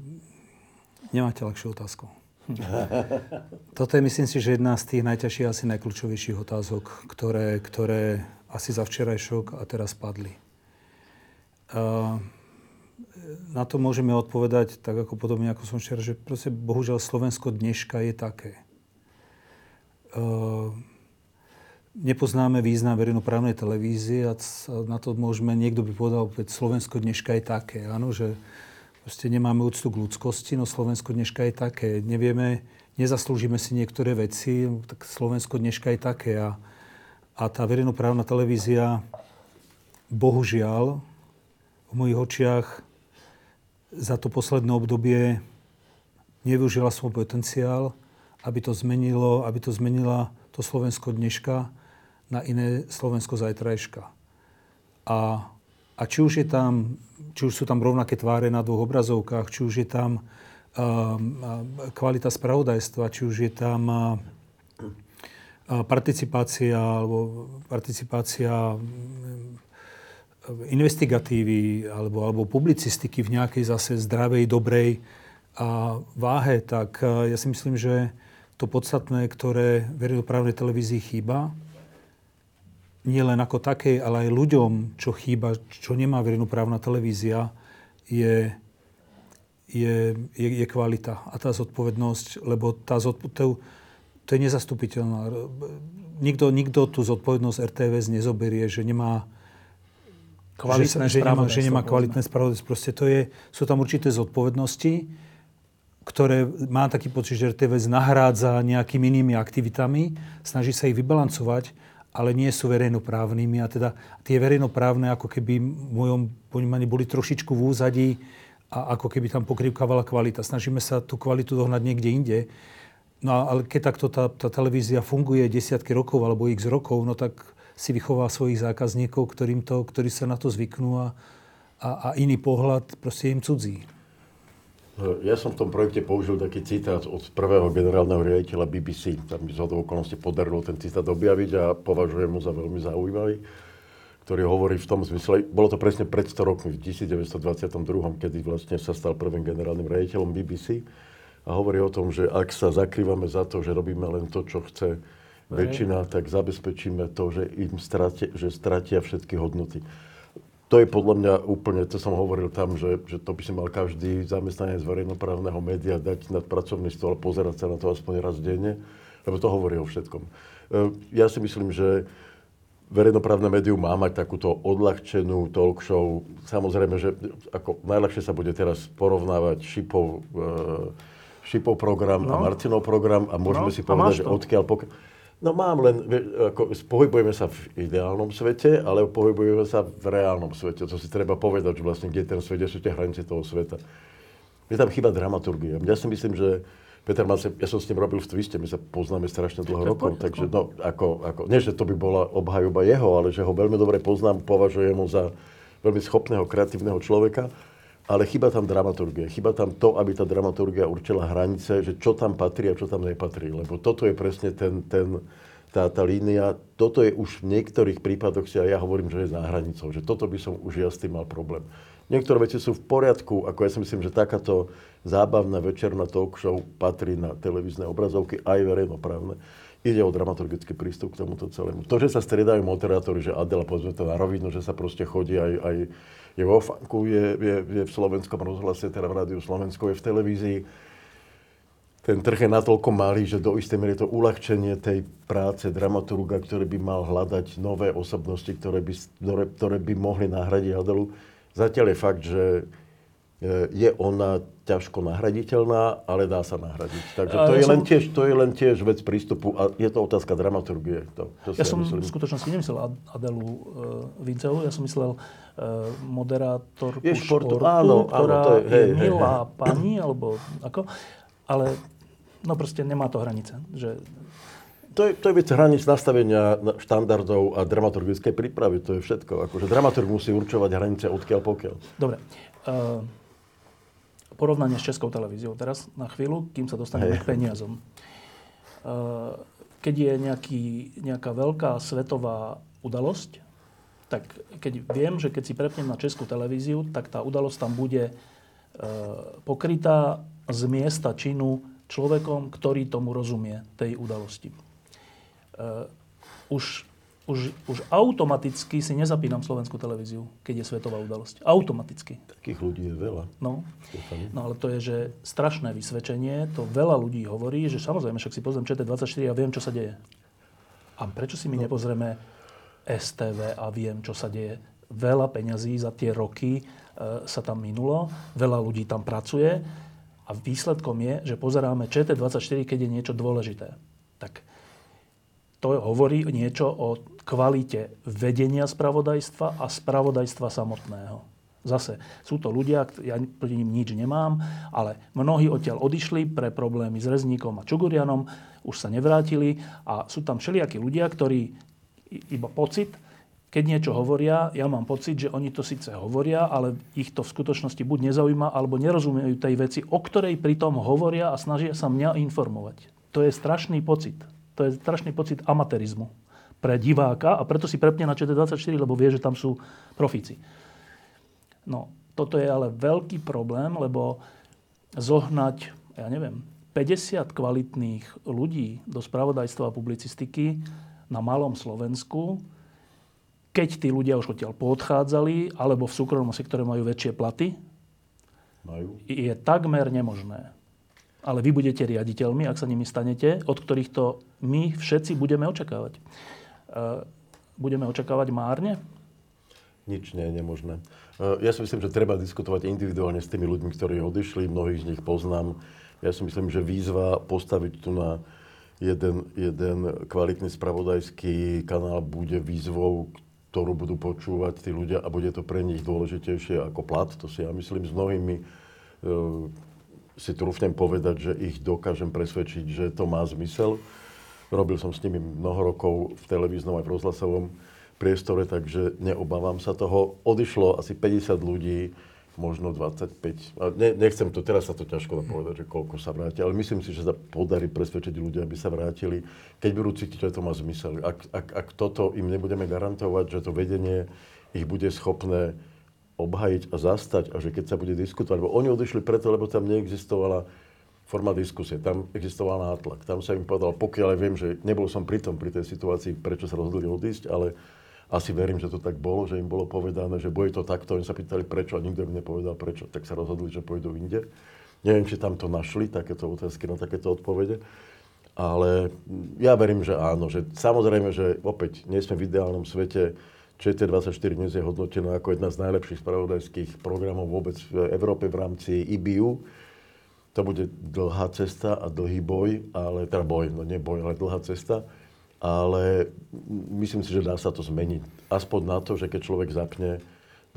nemáte ľahšiu otázku. *laughs* Toto je, myslím si, že jedna z tých najťažších, asi najkľúčovejších otázok, ktoré, ktoré asi za včerajšok a teraz padli. Na to môžeme odpovedať tak ako podobne, ako som včera, že proste bohužiaľ Slovensko dneška je také. Nepoznáme význam verejnoprávnej televízie a na to môžeme, niekto by povedal, že Slovensko dneška je také. Áno, že Proste nemáme úctu k ľudskosti, no Slovensko dneška je také. Nevieme, nezaslúžime si niektoré veci, tak Slovensko dneška je také. A, a tá verejnoprávna televízia, bohužiaľ, v mojich očiach za to posledné obdobie nevyužila svoj potenciál, aby to zmenilo, aby to zmenila to Slovensko dneška na iné Slovensko zajtrajška. A a či už, je tam, či už sú tam rovnaké tváre na dvoch obrazovkách, či už je tam uh, kvalita spravodajstva, či už je tam uh, participácia alebo participácia investigatívy alebo, alebo publicistiky v nejakej zase zdravej, dobrej a váhe, tak ja si myslím, že to podstatné, ktoré verejnoprávnej televízii chýba, nie len ako takej, ale aj ľuďom, čo chýba, čo nemá verejnoprávna televízia, je, je, je, je kvalita a tá zodpovednosť, lebo tá zodpo- to, to je nezastupiteľná. Nikto, nikto tú zodpovednosť RTVS nezoberie, že nemá kvalitné že, že, nemá, že nemá kvalitné spravodajstvo. Proste to je, sú tam určité zodpovednosti, ktoré má taký pocit, že RTVS nahrádza nejakými inými aktivitami, snaží sa ich vybalancovať ale nie sú verejnoprávnymi. A teda tie verejnoprávne ako keby v mojom ponímaní boli trošičku v úzadí a ako keby tam pokrývkávala kvalita. Snažíme sa tú kvalitu dohnať niekde inde. No ale keď takto tá, tá televízia funguje desiatky rokov alebo x rokov, no tak si vychová svojich zákazníkov, ktorým to, ktorí sa na to zvyknú a, a, a iný pohľad proste im cudzí. Ja som v tom projekte použil taký citát od prvého generálneho riaditeľa BBC. Tam mi z okolností podarilo ten citát objaviť a považujem mu za veľmi zaujímavý, ktorý hovorí v tom zmysle, bolo to presne pred 100 rokmi, v 1922, kedy vlastne sa stal prvým generálnym riaditeľom BBC a hovorí o tom, že ak sa zakrývame za to, že robíme len to, čo chce väčšina, tak zabezpečíme to, že im stratia, že stratia všetky hodnoty to je podľa mňa úplne, to som hovoril tam, že, že to by si mal každý zamestnanec verejnoprávneho média dať nad pracovný stôl a pozerať sa na to aspoň raz denne, lebo to hovorí o všetkom. E, ja si myslím, že verejnoprávne médium má mať takúto odľahčenú talk show. Samozrejme, že ako najľahšie sa bude teraz porovnávať Šipov, e, Šipov program no. a Marcinov program a môžeme no, si povedať, že odkiaľ pokiaľ No mám len, ako, pohybujeme sa v ideálnom svete, ale pohybujeme sa v reálnom svete. To si treba povedať, že vlastne kde ten svet, kde sú tie hranice toho sveta. Je tam chyba dramaturgia. Ja si myslím, že Peter Mase, ja som s ním robil v Twiste, my sa poznáme strašne dlho rokov, takže no, ako, ako, nie, že to by bola obhajoba jeho, ale že ho veľmi dobre poznám, považujem ho za veľmi schopného, kreatívneho človeka ale chyba tam dramaturgia. Chyba tam to, aby tá dramaturgia určila hranice, že čo tam patrí a čo tam nepatrí. Lebo toto je presne ten, ten, tá, tá línia. Toto je už v niektorých prípadoch si aj ja hovorím, že je za hranicou. Že toto by som už ja s tým mal problém. Niektoré veci sú v poriadku, ako ja si myslím, že takáto zábavná večerná talk show patrí na televízne obrazovky, aj verejnoprávne. Ide o dramaturgický prístup k tomuto celému. To, že sa striedajú moderátori, že Adela, povedzme to na rovinu, že sa proste chodí aj, aj je vo Fanku, je, je, je v slovenskom rozhlase, teda v Rádiu Slovensko, je v televízii. Ten trh je natoľko malý, že do istej miery to uľahčenie tej práce dramaturga, ktorý by mal hľadať nové osobnosti, ktoré by, ktoré, ktoré by mohli nahradiť Adelu. Zatiaľ je fakt, že je ona ťažko nahraditeľná, ale dá sa nahradiť. Takže to, ja je, som... len tiež, to je len tiež vec prístupu a je to otázka dramaturgie. To, to ja som myslím. v skutočnosti nemyslel Adelu uh, Vinceovú, ja som myslel uh, moderátorku je športu, športu áno, ktorá áno, to je, hej, je milá hej, pani, alebo ako, ale no proste nemá to hranice. Že to je, to je vec hraníc nastavenia štandardov a dramaturgickej prípravy. To je všetko. Akože dramaturg musí určovať hranice odkiaľ pokiaľ. Dobre. Uh, porovnanie s Českou televíziou teraz na chvíľu, kým sa dostaneme hey. k peniazom. Uh, keď je nejaký, nejaká veľká svetová udalosť, tak keď viem, že keď si prepnem na Českú televíziu, tak tá udalosť tam bude uh, pokrytá z miesta činu človekom, ktorý tomu rozumie, tej udalosti. Uh, už už, už automaticky si nezapínam slovenskú televíziu, keď je svetová udalosť. Automaticky. Takých ľudí je veľa. No, no ale to je, že strašné vysvedčenie. To veľa ľudí hovorí, že samozrejme, však si pozriem ČT24 a viem, čo sa deje. A prečo si my no. nepozrieme STV a viem, čo sa deje? Veľa peňazí za tie roky e, sa tam minulo, veľa ľudí tam pracuje a výsledkom je, že pozeráme ČT24, keď je niečo dôležité. Tak to hovorí niečo o kvalite vedenia spravodajstva a spravodajstva samotného. Zase, sú to ľudia, ja proti ním nič nemám, ale mnohí odtiaľ odišli pre problémy s Rezníkom a Čugurianom, už sa nevrátili a sú tam všelijakí ľudia, ktorí iba pocit, keď niečo hovoria, ja mám pocit, že oni to síce hovoria, ale ich to v skutočnosti buď nezaujíma, alebo nerozumejú tej veci, o ktorej pritom hovoria a snažia sa mňa informovať. To je strašný pocit. To je strašný pocit amatérizmu pre diváka a preto si prepne na ČT24, lebo vie, že tam sú profíci. No, toto je ale veľký problém, lebo zohnať, ja neviem, 50 kvalitných ľudí do spravodajstva a publicistiky na malom Slovensku, keď tí ľudia už odtiaľ poodchádzali, alebo v súkromnom sektore majú väčšie platy, majú. je takmer nemožné ale vy budete riaditeľmi, ak sa nimi stanete, od ktorých to my všetci budeme očakávať. E, budeme očakávať márne? Nič nie je nemožné. E, ja si myslím, že treba diskutovať individuálne s tými ľuďmi, ktorí odišli, mnohých z nich poznám. Ja si myslím, že výzva postaviť tu na jeden, jeden kvalitný spravodajský kanál bude výzvou, ktorú budú počúvať tí ľudia a bude to pre nich dôležitejšie ako plat. To si ja myslím s mnohými e, si trúfnem povedať, že ich dokážem presvedčiť, že to má zmysel. Robil som s nimi mnoho rokov v televíznom aj v rozhlasovom priestore, takže neobávam sa toho. Odišlo asi 50 ľudí, možno 25. Ne, nechcem to, teraz sa to ťažko povedať, že koľko sa vráti, ale myslím si, že sa podarí presvedčiť ľudia, aby sa vrátili, keď budú cítiť, že to má zmysel. Ak, ak, ak toto im nebudeme garantovať, že to vedenie ich bude schopné obhajiť a zastať a že keď sa bude diskutovať, lebo oni odišli preto, lebo tam neexistovala forma diskusie, tam existoval nátlak. Tam sa im povedal, pokiaľ viem, že nebol som pri tom, pri tej situácii, prečo sa rozhodli odísť, ale asi verím, že to tak bolo, že im bolo povedané, že bude to takto. Oni sa pýtali prečo a nikto im nepovedal prečo. Tak sa rozhodli, že pôjdu inde. Neviem, či tam to našli, takéto otázky na takéto odpovede. Ale ja verím, že áno. Že samozrejme, že opäť nie sme v ideálnom svete. ČT24 dnes je hodnotená ako jedna z najlepších spravodajských programov vôbec v Európe v rámci IBU. To bude dlhá cesta a dlhý boj, ale teda boj, no nie boj, ale dlhá cesta ale myslím si, že dá sa to zmeniť. Aspoň na to, že keď človek zapne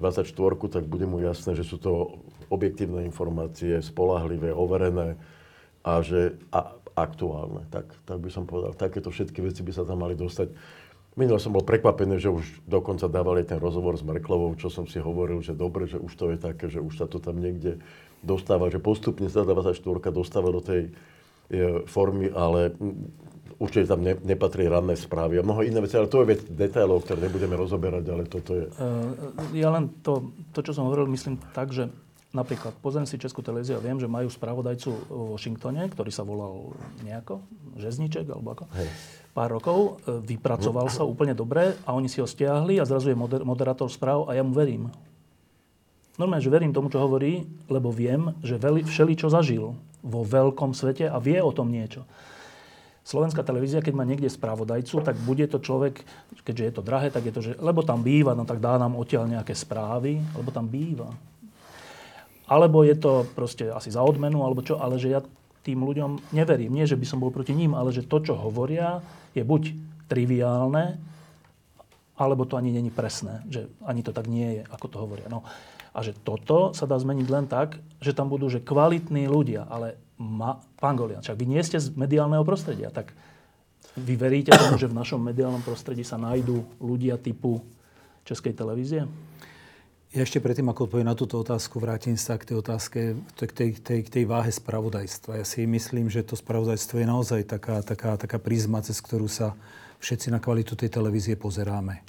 24, tak bude mu jasné, že sú to objektívne informácie, spolahlivé, overené a že a, aktuálne. Tak, tak by som povedal, takéto všetky veci by sa tam mali dostať. Minule som bol prekvapený, že už dokonca dávali ten rozhovor s Merklovou, čo som si hovoril, že dobre, že už to je také, že už sa to tam niekde dostáva, že postupne sa 24 dostáva do tej e, formy, ale určite tam ne, nepatrí ranné správy a mnoho iné veci, ale to je vec detailov, ktoré nebudeme rozoberať, ale toto je... Ja len to, to, čo som hovoril, myslím tak, že napríklad pozriem si Českú televíziu a viem, že majú spravodajcu v Washingtone, ktorý sa volal nejako, Žezniček alebo ako. Hej. Pár rokov, e, vypracoval sa úplne dobre a oni si ho stiahli a zrazu je moder- moderátor správ a ja mu verím. Normálne, že verím tomu, čo hovorí, lebo viem, že všeli čo zažil vo veľkom svete a vie o tom niečo. Slovenská televízia, keď má niekde spravodajcu, tak bude to človek, keďže je to drahé, tak je to, že, lebo tam býva, no tak dá nám odtiaľ nejaké správy, lebo tam býva. Alebo je to proste asi za odmenu, alebo čo, ale že ja tým ľuďom neverím. Nie, že by som bol proti ním, ale že to, čo hovoria, je buď triviálne, alebo to ani není presné. Že ani to tak nie je, ako to hovoria. No. A že toto sa dá zmeniť len tak, že tam budú že kvalitní ľudia, ale ma, pán Golian, však vy nie ste z mediálneho prostredia, tak vy veríte tomu, že v našom mediálnom prostredí sa nájdú ľudia typu Českej televízie? Ja ešte predtým, ako odpoviem na túto otázku, vrátim sa k tej otázke, k tej, tej, k tej váhe spravodajstva. Ja si myslím, že to spravodajstvo je naozaj taká, taká, taká prízma, cez ktorú sa všetci na kvalitu tej televízie pozeráme.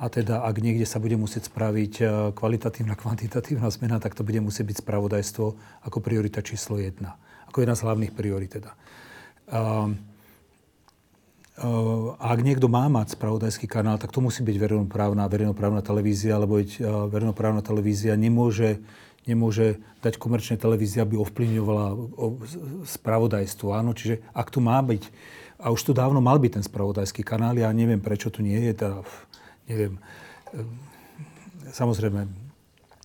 A teda, ak niekde sa bude musieť spraviť e, kvalitatívna, kvantitatívna zmena, tak to bude musieť byť spravodajstvo ako priorita číslo jedna ako jedna z hlavných priorit teda. A ak niekto má mať spravodajský kanál, tak to musí byť verejnoprávna, verejnoprávna televízia, lebo verejnoprávna televízia nemôže, nemôže dať komerčnej televízii, aby ovplyvňovala spravodajstvo. Áno, čiže ak tu má byť, a už tu dávno mal byť ten spravodajský kanál, ja neviem, prečo tu nie je, teda, neviem, samozrejme,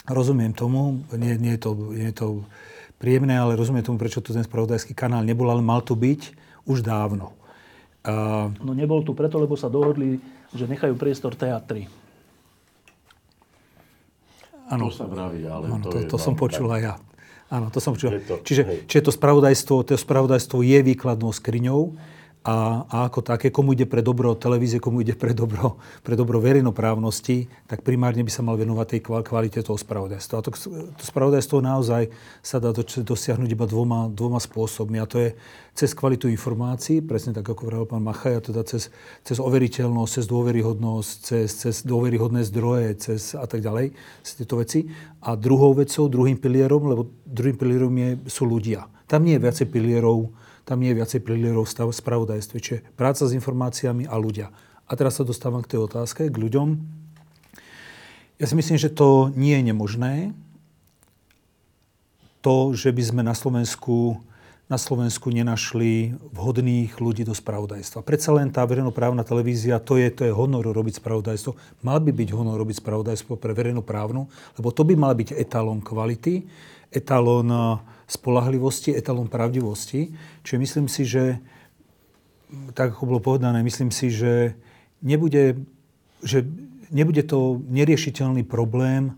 rozumiem tomu, nie, nie, je to, nie je to príjemné, ale rozumiem tomu, prečo tu ten spravodajský kanál nebol, ale mal tu byť už dávno. No nebol tu preto, lebo sa dohodli, že nechajú priestor teatri. Ano. To sa vraví, ale ano, to, to, je to som počul aj ja. Áno, to som počul. To, čiže, čiže to spravodajstvo, to spravodajstvo je výkladnou skriňou a, a ako také, komu ide pre dobro televízie, komu ide pre dobro, pre dobro verejnoprávnosti, tak primárne by sa mal venovať tej kvalite toho spravodajstva. A to, to spravodajstvo naozaj sa dá dosiahnuť iba dvoma, dvoma spôsobmi. A to je cez kvalitu informácií, presne tak, ako hovoril pán Machaj, a teda cez, cez overiteľnosť, cez dôveryhodnosť, cez, cez dôveryhodné zdroje, cez a tak ďalej, cez tieto veci. A druhou vecou, druhým pilierom, lebo druhým pilierom je, sú ľudia. Tam nie je viacej pilierov, tam nie je viacej pilierov v spravodajstve, čiže práca s informáciami a ľudia. A teraz sa dostávam k tej otázke, k ľuďom. Ja si myslím, že to nie je nemožné. To, že by sme na Slovensku, na Slovensku nenašli vhodných ľudí do spravodajstva. Predsa len tá verejnoprávna televízia, to je, to je honor robiť spravodajstvo. Mal by byť honor robiť spravodajstvo pre verejnoprávnu, lebo to by mal byť etalón kvality, etalón spolahlivosti, etalom pravdivosti. Čiže myslím si, že tak ako bolo povedané, myslím si, že nebude, že nebude to neriešiteľný problém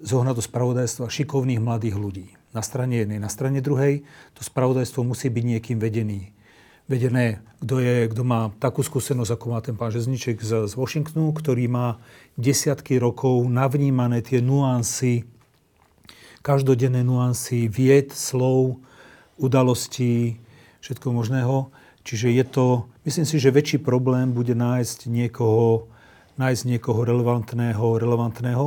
z ohľadu spravodajstva šikovných mladých ľudí. Na strane jednej. Na strane druhej to spravodajstvo musí byť niekým vedený. Vedené, kto, je, kto má takú skúsenosť, ako má ten pán Žezniček z, z Washingtonu, ktorý má desiatky rokov navnímané tie nuancy, každodenné nuancy vied, slov, udalostí, všetko možného. Čiže je to, myslím si, že väčší problém bude nájsť niekoho, nájsť niekoho relevantného, relevantného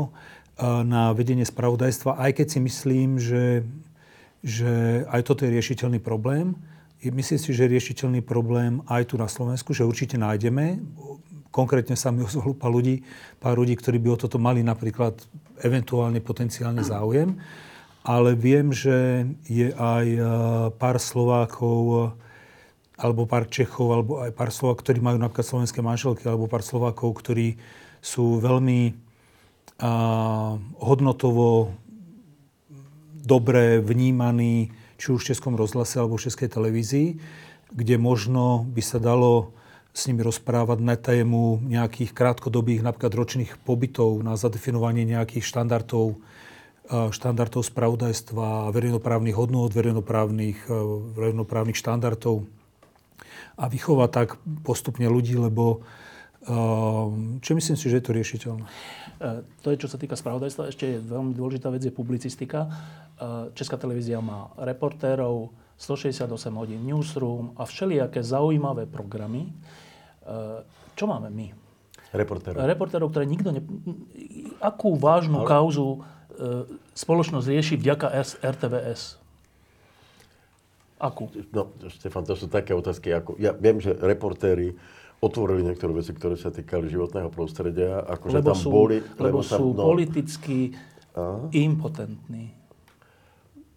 na vedenie spravodajstva, aj keď si myslím, že, že aj toto je riešiteľný problém. Myslím si, že je riešiteľný problém aj tu na Slovensku, že určite nájdeme. Konkrétne sa mi *laughs* ozvalo pár ľudí, pár ľudí, ktorí by o toto mali napríklad eventuálne potenciálne záujem. Ale viem, že je aj pár Slovákov, alebo pár Čechov, alebo aj pár Slovákov, ktorí majú napríklad slovenské manželky, alebo pár Slovákov, ktorí sú veľmi a, hodnotovo dobre vnímaní, či už v Českom rozhlase alebo v Českej televízii, kde možno by sa dalo s nimi rozprávať na tému nejakých krátkodobých, napríklad ročných pobytov na zadefinovanie nejakých štandardov, štandardov spravodajstva, verejnoprávnych hodnôt, verejnoprávnych, verejnoprávnych štandardov a vychovať tak postupne ľudí, lebo čo myslím si, že je to riešiteľné. E, to je, čo sa týka spravodajstva. Ešte je veľmi dôležitá vec, je publicistika. E, Česká televízia má reportérov, 168 hodín newsroom a všelijaké zaujímavé programy. E, čo máme my? Reportérov. Reportérov, ktoré nikto ne... Akú vážnu Ale... kauzu spoločnosť rieši vďaka RTVS? Akú? No, Stefan, to sú také otázky. Ako, ja viem, že reportéri otvorili niektoré veci, ktoré sa týkali životného prostredia. Akože lebo tam sú, boli, lebo, lebo sú no, politicky Aha. impotentní.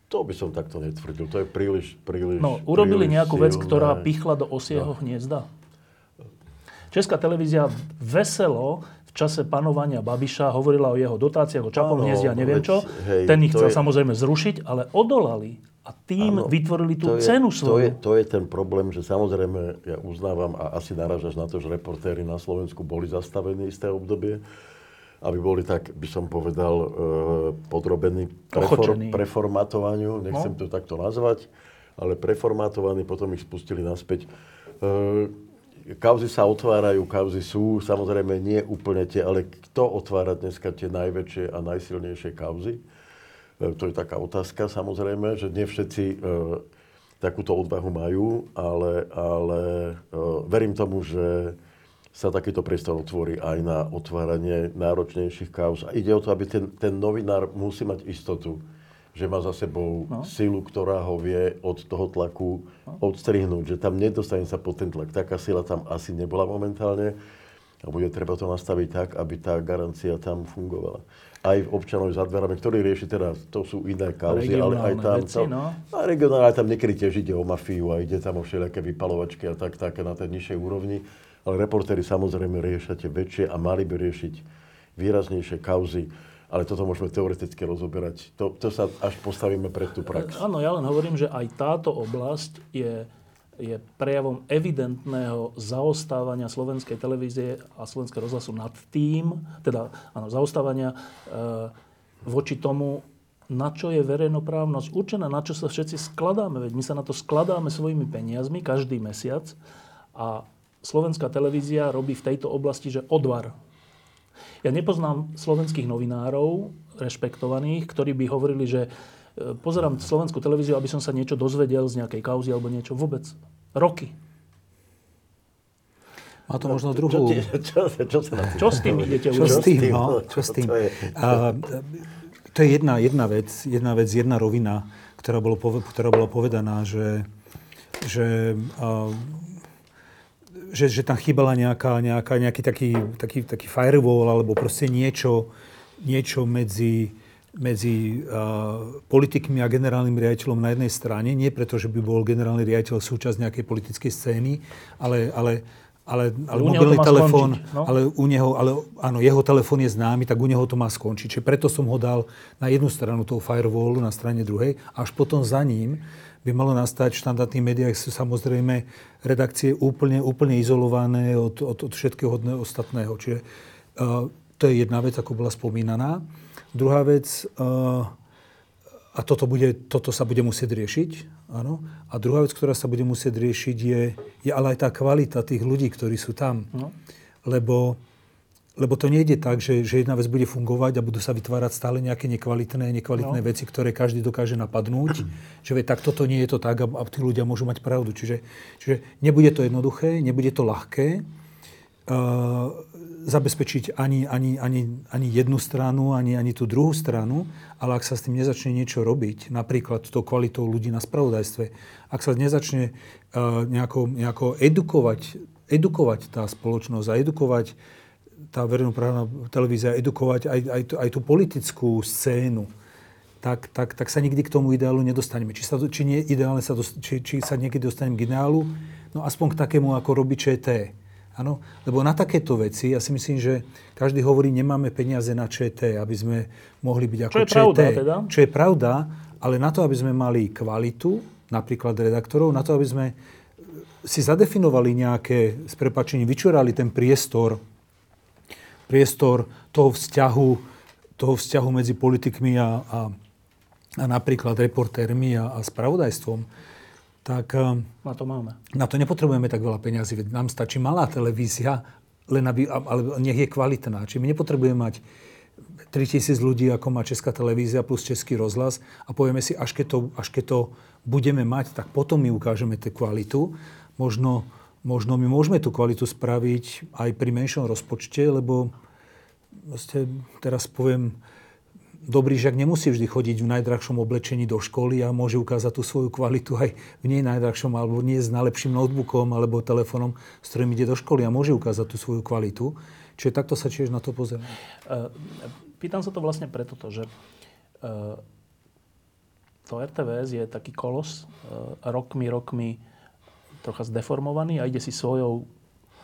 To by som takto netvrdil. To je príliš, príliš No, urobili príliš nejakú silné. vec, ktorá pichla do osieho no. hniezda. Česká televízia veselo v čase panovania Babiša hovorila o jeho dotáciách, o Čapom hniezde a neviem čo. Hej, Ten ich chcel je... samozrejme zrušiť, ale odolali a tým ano, vytvorili tú cenu je, svoju. To je, to je ten problém, že samozrejme ja uznávam a asi narážaš na to, že reportéry na Slovensku boli zastavení isté obdobie, aby boli tak, by som povedal, e, podrobení prefor, preformatovaniu, nechcem no. to takto nazvať, ale preformatovaní, potom ich spustili naspäť. E, kauzy sa otvárajú, kauzy sú, samozrejme nie úplne tie, ale kto otvára dneska tie najväčšie a najsilnejšie kauzy? E, to je taká otázka samozrejme, že nie všetci e, takúto odvahu majú, ale, ale e, verím tomu, že sa takýto priestor otvorí aj na otváranie náročnejších kauz. A ide o to, aby ten, ten novinár musí mať istotu, že má za sebou no. silu, ktorá ho vie od toho tlaku no. odstrihnúť, že tam nedostane sa pod ten tlak. Taká sila tam asi nebola momentálne a bude treba to nastaviť tak, aby tá garancia tam fungovala aj občanov za dverami, ktorí rieši teda, to sú iné kauzy, ale aj tam, veci, no. a regionálne tam niekedy tiež ide o mafiu a ide tam o všelijaké vypalovačky a tak, také na tej nižšej úrovni. Ale reportéri samozrejme riešia tie väčšie a mali by riešiť výraznejšie kauzy. Ale toto môžeme teoreticky rozoberať. To, to sa až postavíme pred tú prax. Áno, ja len hovorím, že aj táto oblasť je je prejavom evidentného zaostávania slovenskej televízie a slovenského rozhlasu nad tým, teda áno, zaostávania e, voči tomu, na čo je verejnoprávnosť určená, na čo sa všetci skladáme. Veď my sa na to skladáme svojimi peniazmi každý mesiac a slovenská televízia robí v tejto oblasti, že odvar. Ja nepoznám slovenských novinárov, rešpektovaných, ktorí by hovorili, že pozerám slovenskú televíziu, aby som sa niečo dozvedel z nejakej kauzy alebo niečo. Vôbec. Roky. Má to možno druhú... Čo, čo, čo, čo, čo s tým idete Čo s tým, no? Čo s tým? A, to je jedna, jedna vec, jedna vec, jedna rovina, ktorá, bolo, ktorá bola povedaná, že, že, a, že, že tam chýbala nejaká, nejaká, nejaký taký, taký, taký firewall alebo proste niečo, niečo medzi, medzi uh, politikmi a generálnym riaditeľom na jednej strane, nie preto, že by bol generálny riaditeľ súčasť nejakej politickej scény, ale, ale, ale, ale u mobilný telefón, no? ale u neho, ale áno, jeho telefón je známy, tak u neho to má skončiť. Čiže preto som ho dal na jednu stranu toho firewallu, na strane druhej, až potom za ním by malo nastať v štandardných médiách sú samozrejme redakcie úplne, úplne izolované od, od, od všetkého ostatného. Čiže uh, to je jedna vec, ako bola spomínaná. Druhá vec, uh, a toto, bude, toto sa bude musieť riešiť, áno. A druhá vec, ktorá sa bude musieť riešiť, je, je ale aj tá kvalita tých ľudí, ktorí sú tam. No. Lebo, lebo to nejde tak, že, že jedna vec bude fungovať a budú sa vytvárať stále nejaké nekvalitné, nekvalitné no. veci, ktoré každý dokáže napadnúť. že vie, tak toto nie je to tak a, a tí ľudia môžu mať pravdu. Čiže, čiže nebude to jednoduché, nebude to ľahké. Uh, zabezpečiť ani, ani, ani, ani jednu stranu, ani, ani tú druhú stranu, ale ak sa s tým nezačne niečo robiť, napríklad tou kvalitou ľudí na spravodajstve, ak sa nezačne uh, nejako, nejako edukovať, edukovať tá spoločnosť a edukovať tá verejnoprávna televízia, edukovať aj, aj, aj tú politickú scénu, tak, tak, tak sa nikdy k tomu ideálu nedostaneme. Či sa, či nie, ideálne sa, dost, či, či sa niekedy dostaneme k ideálu, no aspoň k takému, ako robí ČT Áno, lebo na takéto veci, ja si myslím, že každý hovorí, nemáme peniaze na ČT, aby sme mohli byť ako čo je ČT. Pravda, teda? Čo je pravda, ale na to, aby sme mali kvalitu, napríklad redaktorov, na to, aby sme si zadefinovali nejaké, s prepačením, vyčurali ten priestor, priestor toho vzťahu, toho vzťahu medzi politikmi a, a, a napríklad reportérmi a, a spravodajstvom, tak na to máme. Na to nepotrebujeme tak veľa peniazy, veď nám stačí malá televízia, len aby, ale nech je kvalitná. Čiže my nepotrebujeme mať 3000 ľudí, ako má Česká televízia plus Český rozhlas a povieme si, až keď to, až keď to budeme mať, tak potom my ukážeme tú kvalitu. Možno, možno my môžeme tú kvalitu spraviť aj pri menšom rozpočte, lebo teraz poviem, dobrý žiak nemusí vždy chodiť v najdrahšom oblečení do školy a môže ukázať tú svoju kvalitu aj v nej najdrahšom, alebo nie s najlepším notebookom alebo telefónom, s ktorým ide do školy a môže ukázať tú svoju kvalitu. Čiže takto sa tiež na to pozerám. E, pýtam sa to vlastne preto, že e, to RTVS je taký kolos, e, rokmi, rokmi trocha zdeformovaný a ide si svojou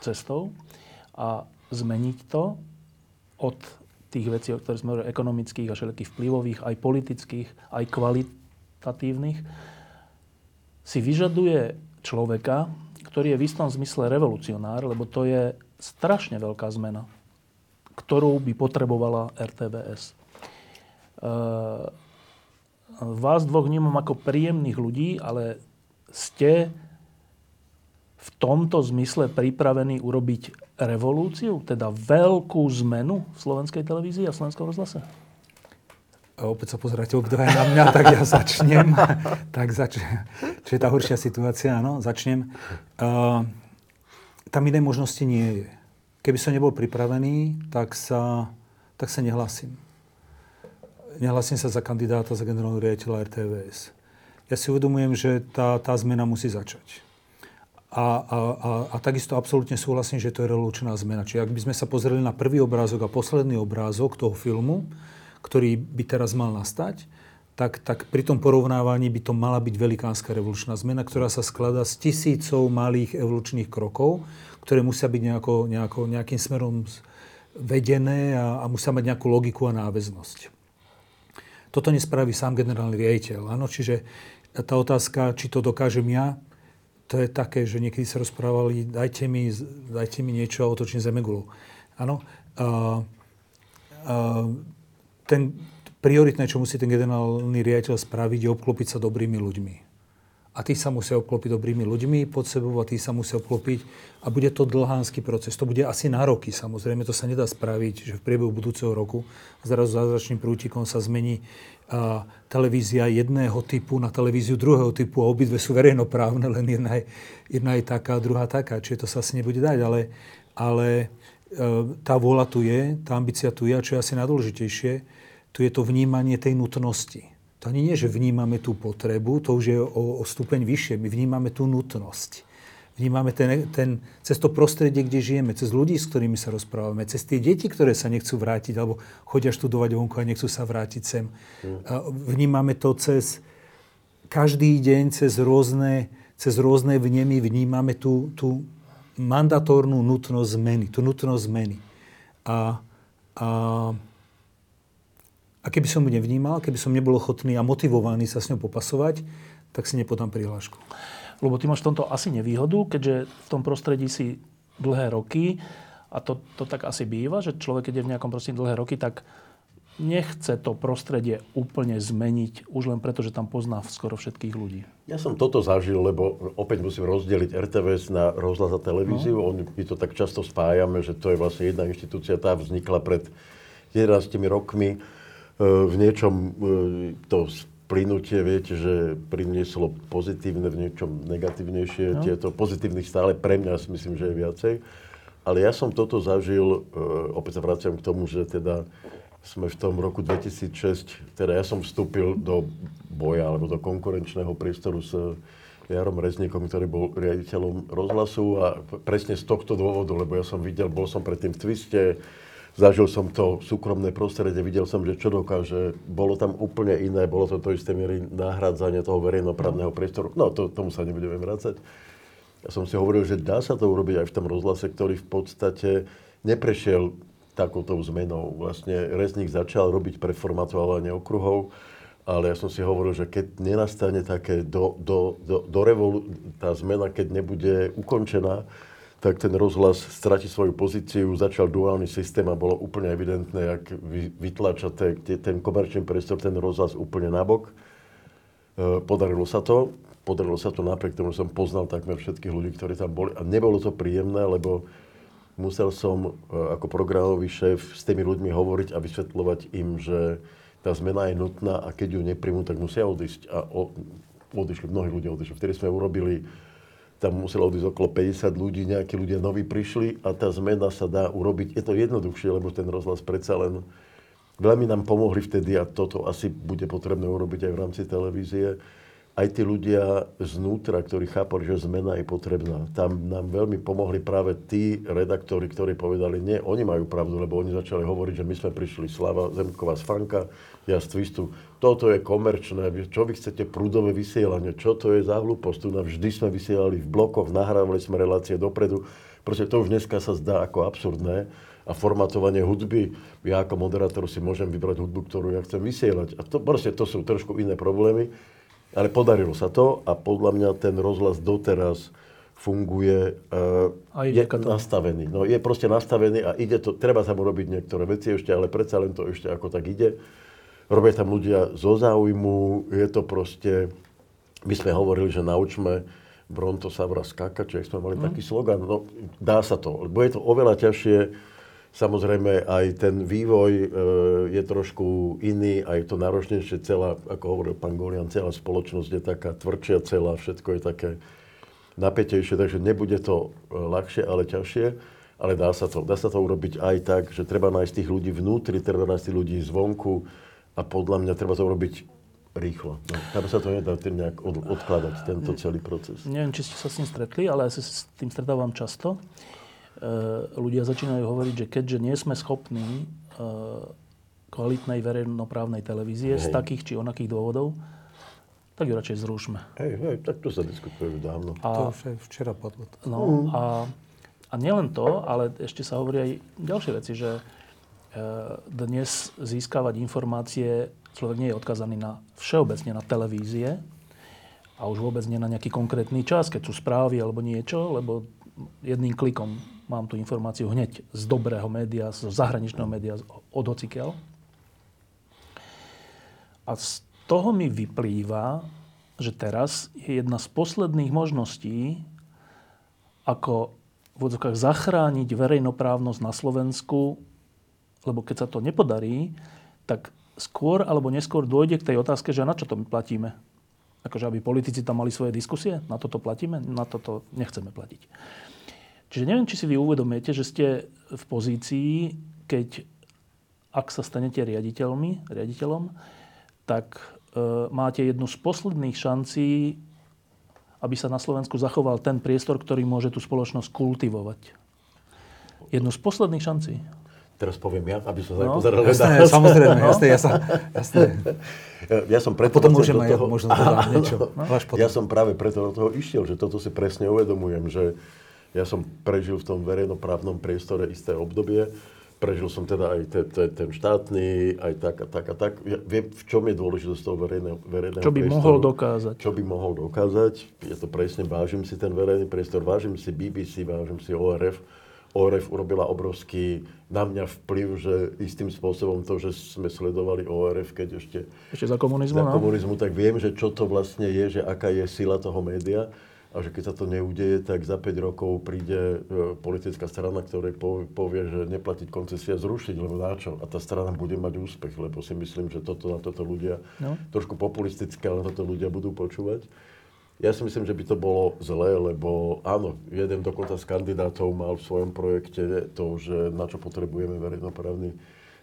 cestou a zmeniť to od tých vecí, o ktorých sme ekonomických a všetkých vplyvových, aj politických, aj kvalitatívnych, si vyžaduje človeka, ktorý je v istom zmysle revolucionár, lebo to je strašne veľká zmena, ktorú by potrebovala RTVS. E, vás dvoch vnímam ako príjemných ľudí, ale ste v tomto zmysle pripravení urobiť revolúciu, teda veľkú zmenu v slovenskej televízii a slovenskom rozhlase? A opäť sa pozeráte obdve na mňa, tak ja začnem. *laughs* tak začnem. Čo je tá horšia situácia, áno, začnem. Uh, tam inej možnosti nie je. Keby som nebol pripravený, tak sa, tak sa nehlasím. Nehlasím sa za kandidáta za generálneho riaditeľa RTVS. Ja si uvedomujem, že tá, tá zmena musí začať. A, a, a, a takisto absolútne súhlasím, že to je revolučná zmena. Čiže ak by sme sa pozreli na prvý obrázok a posledný obrázok toho filmu, ktorý by teraz mal nastať, tak, tak pri tom porovnávaní by to mala byť velikánska revolučná zmena, ktorá sa skladá z tisícov malých evolučných krokov, ktoré musia byť nejako, nejako, nejakým smerom vedené a, a musia mať nejakú logiku a náväznosť. Toto nespraví sám generálny riaditeľ. Áno? Čiže tá otázka, či to dokážem ja, to je také, že niekedy sa rozprávali, dajte mi, dajte mi niečo a otočím zemegulu. Áno. A, a, ten prioritné, čo musí ten generálny riaditeľ spraviť, je obklopiť sa dobrými ľuďmi. A tí sa musia obklopiť dobrými ľuďmi pod sebou a tí sa musia obklopiť. A bude to dlhánsky proces. To bude asi na roky, samozrejme. To sa nedá spraviť, že v priebehu budúceho roku zrazu zázračným prútikom sa zmení a televízia jedného typu na televíziu druhého typu a obidve sú verejnoprávne, len jedna je, jedna je taká, druhá taká. Čiže to sa asi nebude dať, ale, ale e, tá vôľa tu je, tá ambícia tu je a čo je asi najdôležitejšie, tu je to vnímanie tej nutnosti. To ani nie, že vnímame tú potrebu, to už je o, o stupeň vyššie. My vnímame tú nutnosť vnímame ten, ten, cez to prostredie, kde žijeme, cez ľudí, s ktorými sa rozprávame, cez tie deti, ktoré sa nechcú vrátiť alebo chodia študovať vonku a nechcú sa vrátiť sem. A vnímame to cez každý deň, cez rôzne, cez rôzne vnemy, vnímame tú, tú, mandatórnu nutnosť zmeny, tú nutnosť zmeny. A, a, a keby som ju nevnímal, keby som nebol ochotný a motivovaný sa s ňou popasovať, tak si nepodám prihlášku. Lebo ty máš v tomto asi nevýhodu, keďže v tom prostredí si dlhé roky a to, to tak asi býva, že človek, keď je v nejakom prostredí dlhé roky, tak nechce to prostredie úplne zmeniť, už len preto, že tam pozná skoro všetkých ľudí. Ja som toto zažil, lebo opäť musím rozdeliť RTVS na rozhlas a televíziu. No. On, my to tak často spájame, že to je vlastne jedna inštitúcia, tá vznikla pred 11 rokmi. E, v niečom e, to plynutie, viete, že prinieslo pozitívne, v niečom negatívnejšie. No. Tieto pozitívnych stále pre mňa si myslím, že je viacej. Ale ja som toto zažil, e, opäť sa vraciam k tomu, že teda sme v tom roku 2006, teda ja som vstúpil do boja alebo do konkurenčného priestoru s Jarom Rezníkom, ktorý bol riaditeľom rozhlasu a presne z tohto dôvodu, lebo ja som videl, bol som predtým v Twiste, zažil som to súkromné prostredie, videl som, že čo dokáže, bolo tam úplne iné, bolo to to isté miery nahradzanie toho verejnoprávneho priestoru. No, to, tomu sa nebudeme vrácať. Ja som si hovoril, že dá sa to urobiť aj v tom rozhlase, ktorý v podstate neprešiel takouto zmenou. Vlastne Rezník začal robiť preformatovanie okruhov, ale ja som si hovoril, že keď nenastane také do, do, do, do revolu- tá zmena, keď nebude ukončená, tak ten rozhlas stratí svoju pozíciu, začal duálny systém a bolo úplne evidentné, ak vytlača ten komerčný priestor, ten rozhlas úplne nabok. E, podarilo sa to. Podarilo sa to napriek tomu, že som poznal takmer všetkých ľudí, ktorí tam boli. A nebolo to príjemné, lebo musel som e, ako programový šéf s tými ľuďmi hovoriť a vysvetľovať im, že tá zmena je nutná a keď ju nepríjmu, tak musia odísť. A odišli, mnohí ľudia odišli. Vtedy sme urobili, tam muselo odísť okolo 50 ľudí, nejakí ľudia noví prišli a tá zmena sa dá urobiť. Je to jednoduchšie, lebo ten rozhlas predsa len veľmi nám pomohli vtedy a toto asi bude potrebné urobiť aj v rámci televízie aj tí ľudia znútra, ktorí chápali, že zmena je potrebná. Tam nám veľmi pomohli práve tí redaktori, ktorí povedali, nie, oni majú pravdu, lebo oni začali hovoriť, že my sme prišli Slava Zemková z Fanka, ja z Twistu, toto je komerčné, čo vy chcete prúdové vysielanie, čo to je za hlúposť, tu vždy sme vysielali v blokoch, nahrávali sme relácie dopredu, proste to už dneska sa zdá ako absurdné a formatovanie hudby, ja ako moderátor si môžem vybrať hudbu, ktorú ja chcem vysielať. A to proste to sú trošku iné problémy. Ale podarilo sa to a podľa mňa ten rozhlas doteraz funguje, uh, je to. nastavený. No, je proste nastavený a ide to, treba tam urobiť niektoré veci ešte, ale predsa len to ešte ako tak ide. Robia tam ľudia zo záujmu, je to proste, my sme hovorili, že naučme Bronto Savra skákať, či sme mali mm. taký slogan, no dá sa to, lebo je to oveľa ťažšie, Samozrejme aj ten vývoj e, je trošku iný a je to náročnejšie celá, ako hovoril pán Golian, celá spoločnosť je taká tvrdšia celá, všetko je také napätejšie, takže nebude to e, ľahšie, ale ťažšie, ale dá sa to. Dá sa to urobiť aj tak, že treba nájsť tých ľudí vnútri, treba nájsť tých ľudí zvonku a podľa mňa treba to urobiť rýchlo. No, tam sa to nedá tým nejak od, odkladať, tento celý proces. Neviem, či ste sa s tým stretli, ale ja sa s tým stretávam často. E, ľudia začínajú hovoriť, že keďže nie sme schopní e, kvalitnej verejnoprávnej televízie hej. z takých či onakých dôvodov, tak ju radšej zrušme. Hej, hej, tak to sa diskutuje už dávno. A, to už aj včera padlo. No mm. a, a nielen to, ale ešte sa hovorí aj ďalšie veci, že dnes získavať informácie človek nie je odkazaný na všeobecne na televízie a už vôbec nie na nejaký konkrétny čas, keď sú správy alebo niečo, lebo jedným klikom mám tú informáciu hneď z dobrého média, z zahraničného média, od hocikiaľ. A z toho mi vyplýva, že teraz je jedna z posledných možností, ako v odzokách zachrániť verejnoprávnosť na Slovensku, lebo keď sa to nepodarí, tak skôr alebo neskôr dôjde k tej otázke, že na čo to my platíme. Akože aby politici tam mali svoje diskusie, na toto platíme, na toto nechceme platiť. Čiže neviem, či si vy uvedomujete, že ste v pozícii, keď ak sa stanete riaditeľmi, riaditeľom, tak e, máte jednu z posledných šancí, aby sa na Slovensku zachoval ten priestor, ktorý môže tú spoločnosť kultivovať. Jednu z posledných šancí. Teraz poviem ja, aby som sa no. nepozeral. Jasné, samozrejme, no. jasné, ja, sa, jasné. Ja, ja som preto potom môžem aj toho... možno dodám niečo. No? Ja som práve preto do toho išiel, že toto si presne uvedomujem, že Ja som prežil v tom verejnoprávnom priestore isté obdobie. Prežil som teda aj te, te, ten štátny, aj tak a tak a tak. Ja viem, v čom je dôležitosť toho verejného, verejného Čo by priestoru. mohol dokázať. Čo by mohol dokázať. Ja to presne vážim si ten verejný priestor, vážim si BBC, vážim si ORF. ORF urobila obrovský na mňa vplyv, že istým spôsobom to, že sme sledovali ORF, keď ešte Ešte za komunizmu, za no? komunizmu, tak viem, že čo to vlastne je, že aká je sila toho média a že keď sa to neudeje, tak za 5 rokov príde e, politická strana, ktorá po- povie, že neplatiť koncesia zrušiť, lebo na čo? A tá strana bude mať úspech, lebo si myslím, že toto na toto ľudia, No. trošku populistické, ale na toto ľudia budú počúvať. Ja si myslím, že by to bolo zlé, lebo áno, jeden dokonca z kandidátov mal v svojom projekte to, že na čo potrebujeme verejnoprávny,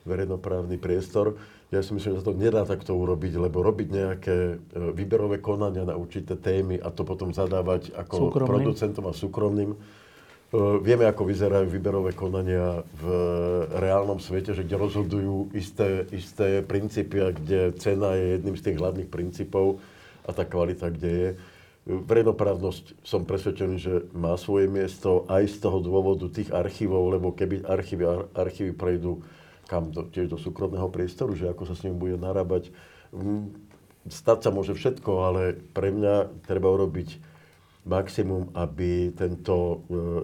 verejnoprávny priestor. Ja si myslím, že sa to nedá takto urobiť, lebo robiť nejaké e, výberové konania na určité témy a to potom zadávať ako Súkromným. producentom a súkromným. E, Vieme, ako vyzerajú výberové konania v reálnom svete, že kde rozhodujú isté, isté princípy a kde cena je jedným z tých hlavných princípov a tá kvalita, kde je. Verejnoprávnosť som presvedčený, že má svoje miesto aj z toho dôvodu tých archívov, lebo keby archívy, ar- archívy prejdú kam do, tiež do súkromného priestoru, že ako sa s ním bude narábať. Mm, Stať sa môže všetko, ale pre mňa treba urobiť maximum, aby tento e,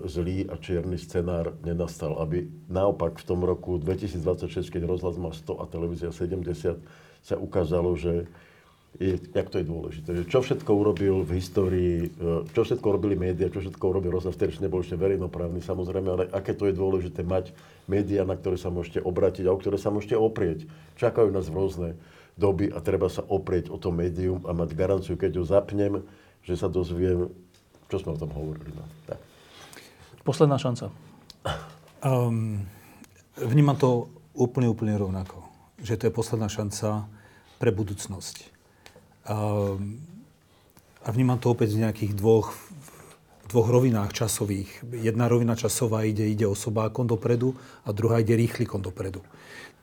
zlý a čierny scenár nenastal. Aby naopak v tom roku 2026, keď rozhlas má 100 a televízia 70, sa ukázalo, že je, jak to je dôležité. Že čo všetko urobil v histórii, e, čo všetko robili médiá, čo všetko urobil rozhlas, vtedy ešte nebol ešte verejnoprávny samozrejme, ale aké to je dôležité mať médiá, na ktoré sa môžete obratiť a o ktoré sa môžete oprieť. Čakajú nás rôzne doby a treba sa oprieť o to médium a mať garanciu, keď ho zapnem, že sa dozviem, čo sme o tom hovorili. No. Tak. Posledná šanca. Um, vnímam to úplne, úplne rovnako. Že to je posledná šanca pre budúcnosť. A vnímam to opäť v nejakých dvoch, dvoch rovinách časových. Jedna rovina časová ide, ide osobákom dopredu a druhá ide rýchlikom dopredu.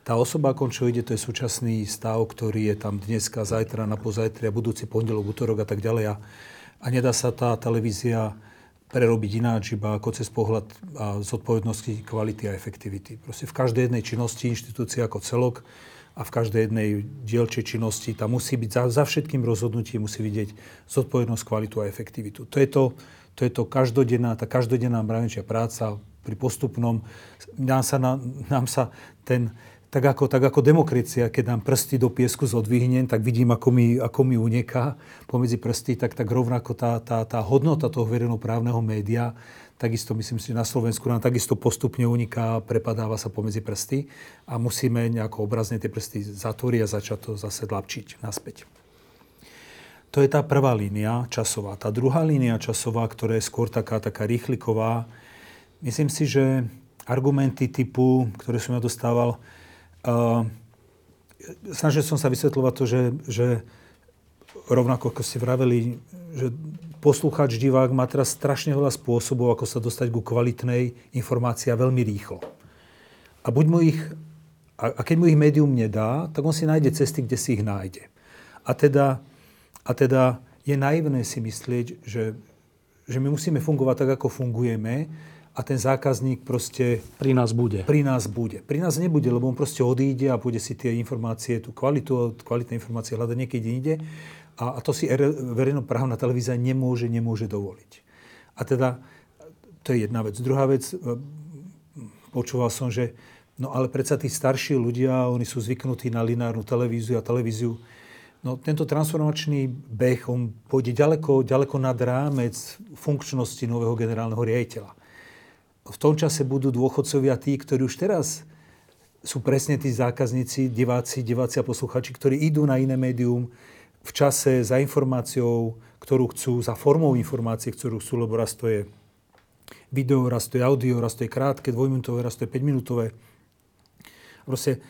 Tá osobákom, čo ide, to je súčasný stav, ktorý je tam dneska, zajtra, na pozajtra, budúci pondelok, útorok a tak ďalej. A, a nedá sa tá televízia prerobiť ináč, iba ako cez pohľad a zodpovednosti kvality a efektivity. Proste v každej jednej činnosti inštitúcie ako celok a v každej jednej dielčej činnosti tam musí byť za, za všetkým rozhodnutím musí vidieť zodpovednosť, kvalitu a efektivitu. To je to, to, je to každodenná, tá každodenná mravenčia práca pri postupnom. Nám sa, na, nám sa ten, tak ako, tak ako demokracia, keď nám prsty do piesku zodvihnem, tak vidím, ako mi, ako mi unieká pomedzi prsty, tak, tak rovnako tá, tá, tá hodnota toho verejnoprávneho média, takisto myslím si, že na Slovensku nám takisto postupne uniká, prepadáva sa pomedzi prsty a musíme nejako obrazne tie prsty zatvoriť a začať to zase dlapčiť naspäť. To je tá prvá línia časová. Tá druhá línia časová, ktorá je skôr taká, taká rýchliková, myslím si, že argumenty typu, ktoré som ja dostával, uh, snažil som sa vysvetľovať to, že, že rovnako ako ste vraveli, že poslucháč, divák má teraz strašne veľa spôsobov, ako sa dostať ku kvalitnej informácii a veľmi rýchlo. A buď mu ich, a, a keď mu ich médium nedá, tak on si nájde cesty, kde si ich nájde. A teda, a teda je naivné si myslieť, že, že my musíme fungovať tak, ako fungujeme a ten zákazník proste Pri nás bude. pri nás bude. Pri nás nebude, lebo on proste odíde a bude si tie informácie, tú kvalitu, kvalitné informácie hľadať niekde inde. A, a to si er- verejnoprávna televízia nemôže, nemôže dovoliť. A teda, to je jedna vec. Druhá vec, e, počúval som, že no ale predsa tí starší ľudia, oni sú zvyknutí na lineárnu televíziu a televíziu. No tento transformačný beh, on pôjde ďaleko, ďaleko nad rámec funkčnosti nového generálneho riaditeľa v tom čase budú dôchodcovia tí, ktorí už teraz sú presne tí zákazníci, diváci, diváci a posluchači, ktorí idú na iné médium v čase za informáciou, ktorú chcú, za formou informácie, ktorú chcú, lebo raz to je video, raz to je audio, raz to je krátke, dvojminútové, raz to je 5-minútové. Proste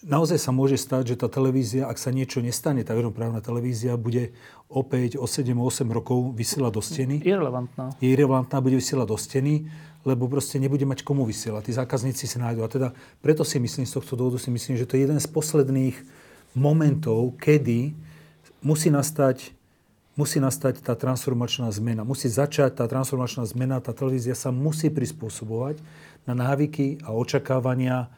naozaj sa môže stať, že tá televízia, ak sa niečo nestane, tá verejnoprávna televízia bude opäť o 7-8 rokov vysielať do steny Irrelevantná. je irrelevantná, bude vysielať do steny, lebo proste nebude mať komu vysielať. Tí zákazníci si nájdú. A teda preto si myslím, z tohto dôvodu si myslím, že to je jeden z posledných momentov, kedy musí nastať musí nastať tá transformačná zmena. Musí začať tá transformačná zmena, tá televízia sa musí prispôsobovať na návyky a očakávania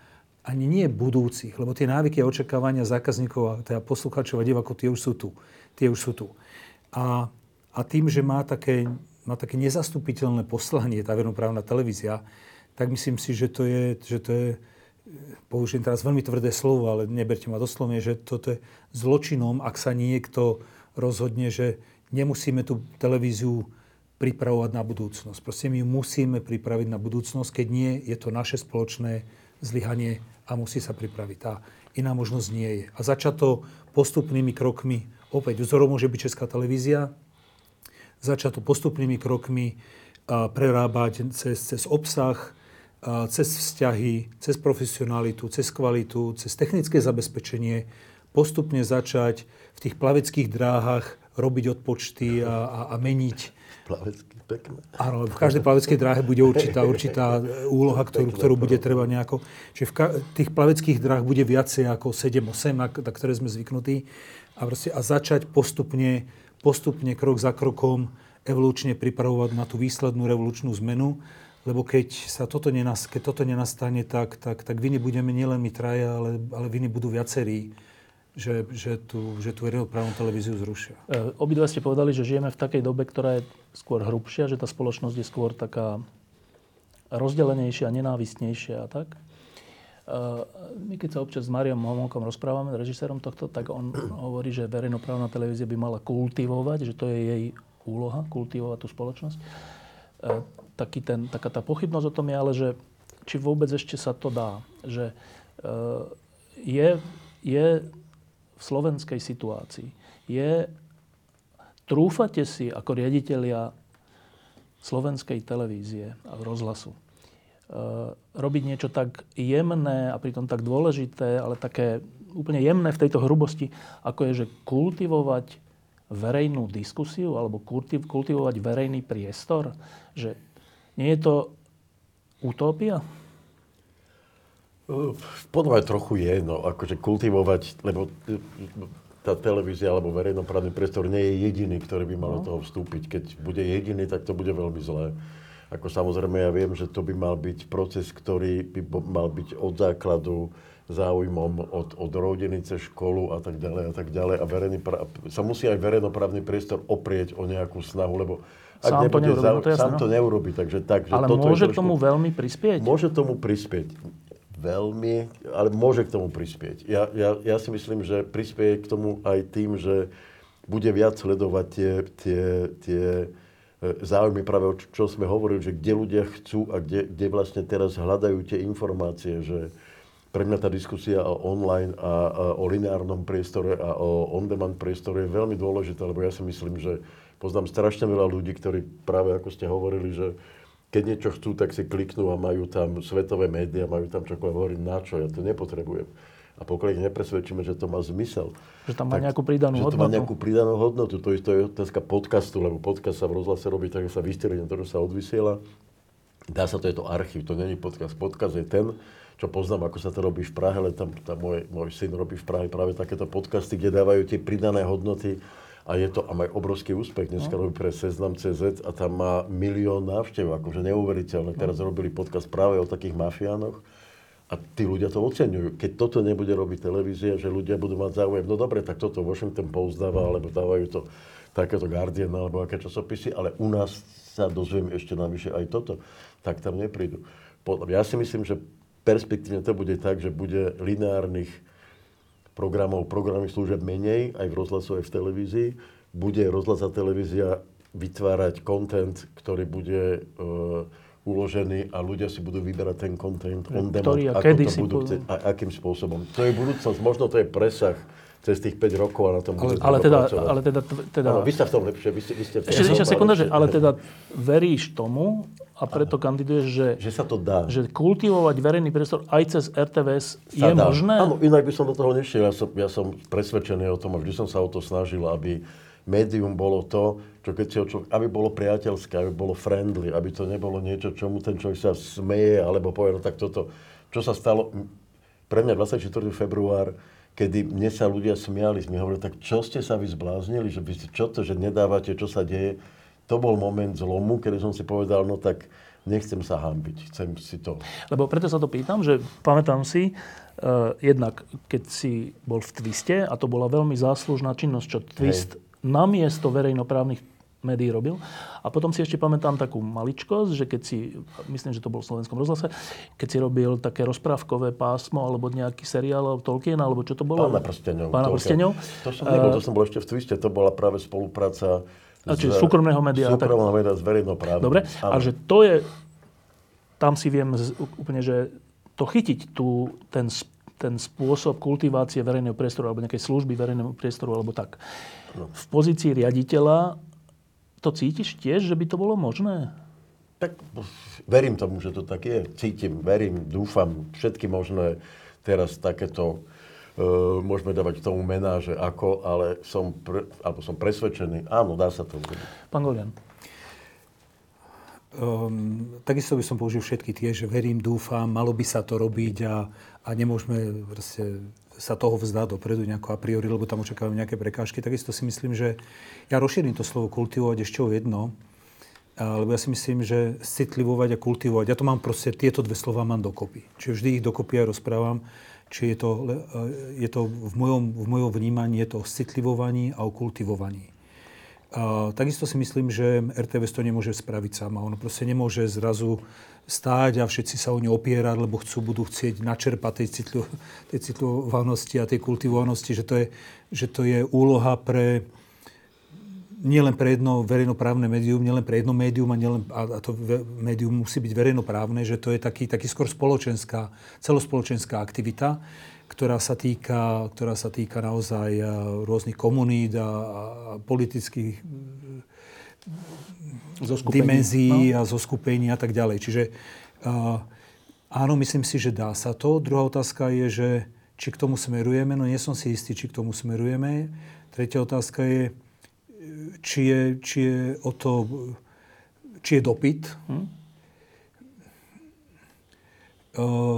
ani nie budúcich, lebo tie návyky a očakávania zákazníkov a teda poslucháčov a divákov, tie už sú tu. Tie už sú tu. A, a tým, že má také, má také nezastupiteľné poslanie tá vernoprávna televízia, tak myslím si, že to je, že to je použijem teraz veľmi tvrdé slovo, ale neberte ma doslovne, že toto je zločinom, ak sa niekto rozhodne, že nemusíme tú televíziu pripravovať na budúcnosť. Proste my ju musíme pripraviť na budúcnosť, keď nie, je to naše spoločné zlyhanie a musí sa pripraviť. Tá iná možnosť nie je. A začať to postupnými krokmi, opäť vzorom môže byť Česká televízia, začať to postupnými krokmi prerábať cez, cez obsah, cez vzťahy, cez profesionalitu, cez kvalitu, cez technické zabezpečenie postupne začať v tých plaveckých dráhach robiť odpočty a, a, a meniť. Plavecký, pekné. Áno, v každej plaveckej dráhe bude určitá, určitá úloha, ktorú, ktorú bude treba nejako... Čiže v ka- tých plaveckých dráh bude viacej ako 7-8, na, na ktoré sme zvyknutí. A, proste, a začať postupne, postupne, krok za krokom, evolučne pripravovať na tú výslednú revolučnú zmenu lebo keď sa toto, nenas, keď toto nenastane, tak, tak, tak viny budeme nielen my traja, ale, ale viny budú viacerí, že, že, tú, že tú verejnoprávnu televíziu zrušia. E, obidva ste povedali, že žijeme v takej dobe, ktorá je skôr hrubšia, že tá spoločnosť je skôr taká rozdelenejšia, nenávistnejšia a tak. E, my keď sa občas s Mariom Homolkom rozprávame, režisérom tohto, tak on hovorí, že verejnoprávna televízia by mala kultivovať, že to je jej úloha, kultivovať tú spoločnosť. E, taký ten, taká tá pochybnosť o tom je, ale že či vôbec ešte sa to dá. Že e, je, je v slovenskej situácii, je, trúfate si ako riaditeľia slovenskej televízie a rozhlasu e, robiť niečo tak jemné a pritom tak dôležité, ale také úplne jemné v tejto hrubosti, ako je, že kultivovať verejnú diskusiu alebo kultivovať verejný priestor, že nie je to utopia? Podľa mňa trochu je, no, akože kultivovať, lebo tá televízia alebo verejnoprávny priestor nie je jediný, ktorý by mal no. do toho vstúpiť. Keď bude jediný, tak to bude veľmi zlé. Ako samozrejme ja viem, že to by mal byť proces, ktorý by mal byť od základu záujmom od, od rodiny cez školu a tak ďalej a tak ďalej. A verejný, sa musí aj verejnoprávny priestor oprieť o nejakú snahu, lebo ak sám to neurobi, za, no to jasné, sám no. to neurobi. Takže tak, že ale toto môže k tomu veľmi prispieť? Môže tomu prispieť. Veľmi, ale môže k tomu prispieť. Ja, ja, ja si myslím, že prispieje k tomu aj tým, že bude viac sledovať tie, tie, tie e, záujmy práve o čo sme hovorili, že kde ľudia chcú a kde, kde vlastne teraz hľadajú tie informácie, že pre mňa tá diskusia o online a, a o lineárnom priestore a o on-demand priestore je veľmi dôležitá, lebo ja si myslím, že Poznám strašne veľa ľudí, ktorí práve ako ste hovorili, že keď niečo chcú, tak si kliknú a majú tam svetové médiá, majú tam čokoľvek, hovorím, na čo, ja to nepotrebujem. A pokiaľ ich nepresvedčíme, že to má zmysel. Že tam má nejakú pridanú že hodnotu. Že to má nejakú pridanú hodnotu. To isto je otázka podcastu, lebo podcast sa v rozhlase robí tak, že sa vystrieľa to, sa odvysiela. Dá sa to, je to archív, to není podcast. Podcast je ten, čo poznám, ako sa to robí v Prahe, ale tam, tam môj, môj syn robí v Prahe práve takéto podcasty, kde dávajú tie pridané hodnoty a je to a má obrovský úspech. Dneska no. robí pre Seznam.cz a tam má milión návštev, akože neuveriteľné. Teraz no. robili podcast práve o takých mafiánoch a tí ľudia to oceňujú. Keď toto nebude robiť televízia, že ľudia budú mať záujem, no dobre, tak toto Washington Post dáva, alebo dávajú to takéto Guardian alebo aké časopisy, ale u nás sa dozviem ešte navyše aj toto, tak tam neprídu. Ja si myslím, že perspektívne to bude tak, že bude lineárnych programov, programových služieb menej, aj v rozhlasu, aj v televízii. Bude rozhlas a televízia vytvárať content, ktorý bude uh, uložený a ľudia si budú vyberať ten content on demand, ktorý a ako kedy to si budú chcieť, a akým spôsobom. To je budúcnosť, možno to je presah cez tých 5 rokov a na tom ale, ale teda, ale teda, teda... Áno, vy ste v tom lepšie, vy ste, vy ste v tom Ešte, ešte sekunda, že, ale teda veríš tomu a preto Aha. kandiduješ, že, že sa to dá. Že kultivovať verejný priestor aj cez RTVS sa je dá. možné? Áno, inak by som do toho nešiel. Ja som, ja som presvedčený o tom a vždy som sa o to snažil, aby médium bolo to, čo keď si ho človek, aby bolo priateľské, aby bolo friendly, aby to nebolo niečo, čomu ten človek sa smeje, alebo povie, no tak toto, čo sa stalo, pre mňa 24. február, kedy mne sa ľudia smiali, mi hovorili, tak čo ste sa vy zbláznili, že vy ste, čo to, že nedávate, čo sa deje. To bol moment zlomu, kedy som si povedal, no tak nechcem sa hambiť, chcem si to... Lebo preto sa to pýtam, že pamätám si, uh, jednak keď si bol v Twiste, a to bola veľmi záslužná činnosť, čo Twist Hej. namiesto verejnoprávnych médií robil. A potom si ešte pamätám takú maličkosť, že keď si, myslím, že to bol v slovenskom rozhlase, keď si robil také rozprávkové pásmo alebo nejaký seriál Tolkien, alebo čo to bolo? Pána prsteňov. Pána prsteňov. To som nebol, to som bol ešte v Twiste, to bola práve spolupráca a čiže z, súkromného média. Súkromného média s verejnoprávnym. Dobre, a že to je, tam si viem úplne, že to chytiť, tú, ten, ten spôsob kultivácie verejného priestoru alebo nejakej služby verejného priestoru alebo tak. No. V pozícii riaditeľa to cítiš tiež, že by to bolo možné? Tak verím tomu, že to tak je. Cítim, verím, dúfam, všetky možné teraz takéto uh, môžeme dávať k tomu mená, že ako, ale som, pre, alebo som presvedčený, áno, dá sa to. Pán Golian. Um, takisto by som použil všetky tie, že verím, dúfam, malo by sa to robiť a, a nemôžeme proste sa toho vzdá dopredu nejako a priori, lebo tam očakávame nejaké prekážky. Takisto si myslím, že ja rozšírim to slovo kultivovať ešte o jedno, lebo ja si myslím, že citlivovať a kultivovať, ja to mám proste, tieto dve slova mám dokopy. Čiže vždy ich dokopy aj rozprávam, či je to, je to v, mojom, v mojom vnímaní, je to o citlivovaní a o kultivovaní. A takisto si myslím, že RTVS to nemôže spraviť sama. Ono proste nemôže zrazu stáť a všetci sa o ňu opierať, lebo chcú, budú chcieť načerpať tej, citliv, tej citlivovanosti a tej kultivovanosti, že to je, že to je úloha pre nielen pre jedno verejnoprávne médium, nielen pre jedno médium a, nielen, a to médium musí byť verejnoprávne, že to je taký, taký skôr spoločenská, celospoločenská aktivita, ktorá sa týka, ktorá sa týka naozaj eh, rôznych komunít a, a politických eh, zoskupení. dimenzií no. a zoskupení a tak ďalej. Čiže uh, áno, myslím si, že dá sa to. Druhá otázka je, že či k tomu smerujeme. No nie som si istý, či k tomu smerujeme. Tretia otázka je, či je, či je o to, či je dopyt. Hm?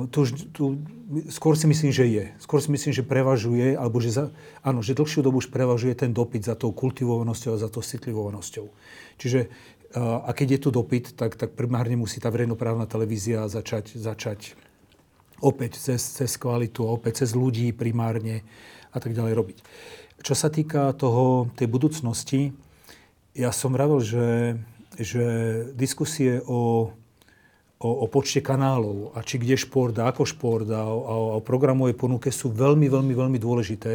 Tu, tu, skôr si myslím, že je. Skôr si myslím, že prevažuje, alebo že, za, áno, že dlhšiu dobu už prevažuje ten dopyt za tou kultivovanosťou a za tou citlivovanosťou. Čiže a keď je tu dopyt, tak, tak primárne musí tá verejnoprávna televízia začať, začať opäť cez, cez kvalitu, opäť cez ľudí primárne a tak ďalej robiť. Čo sa týka toho, tej budúcnosti, ja som vravil, že, že diskusie o o, o počte kanálov a či kde šport a ako šport a o, o programovej ponuke sú veľmi, veľmi, veľmi dôležité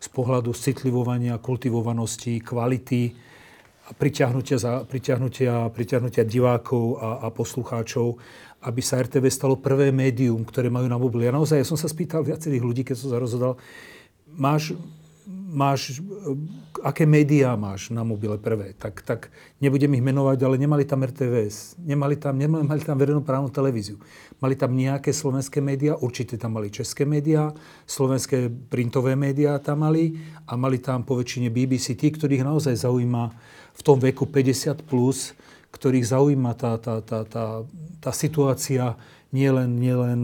z pohľadu citlivovania, kultivovanosti, kvality a priťahnutia, za, priťahnutia, priťahnutia divákov a, a poslucháčov, aby sa RTV stalo prvé médium, ktoré majú na mobile. Ja naozaj ja som sa spýtal viacerých ľudí, keď som sa rozhodol, máš máš, aké médiá máš na mobile prvé, tak, tak nebudem ich menovať, ale nemali tam RTVS, nemali tam, nemali, mali tam verejnoprávnu televíziu. Mali tam nejaké slovenské médiá, určite tam mali české médiá, slovenské printové médiá tam mali a mali tam po väčšine BBC, tí, ktorých naozaj zaujíma v tom veku 50+, plus, ktorých zaujíma tá, tá, tá, tá, tá situácia nielen, nielen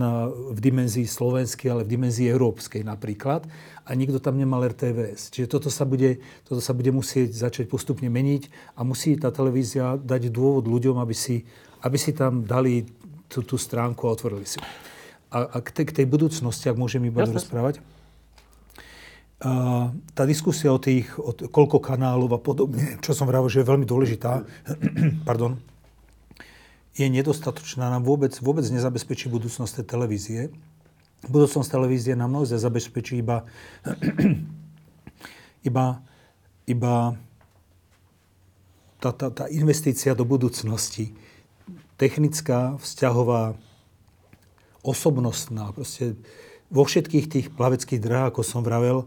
v dimenzii slovenskej, ale v dimenzii európskej napríklad a nikto tam nemal RTVS. Čiže toto sa bude, toto sa bude musieť začať postupne meniť a musí tá televízia dať dôvod ľuďom, aby si, aby si tam dali tú, tú stránku a otvorili si. A, a k, tej, k tej budúcnosti, ak môžem iba rozprávať, a tá diskusia o tých, o t- koľko kanálov a podobne, čo som vravil, že je veľmi dôležitá, *clears throat* pardon, je nedostatočná, nám vôbec, vôbec nezabezpečí budúcnosť tej televízie budúcnosť televízie nám naozaj zabezpečí iba, *clears throat* iba, iba tá, tá, tá investícia do budúcnosti, technická, vzťahová, osobnostná, proste vo všetkých tých plaveckých drahách, ako som vravel,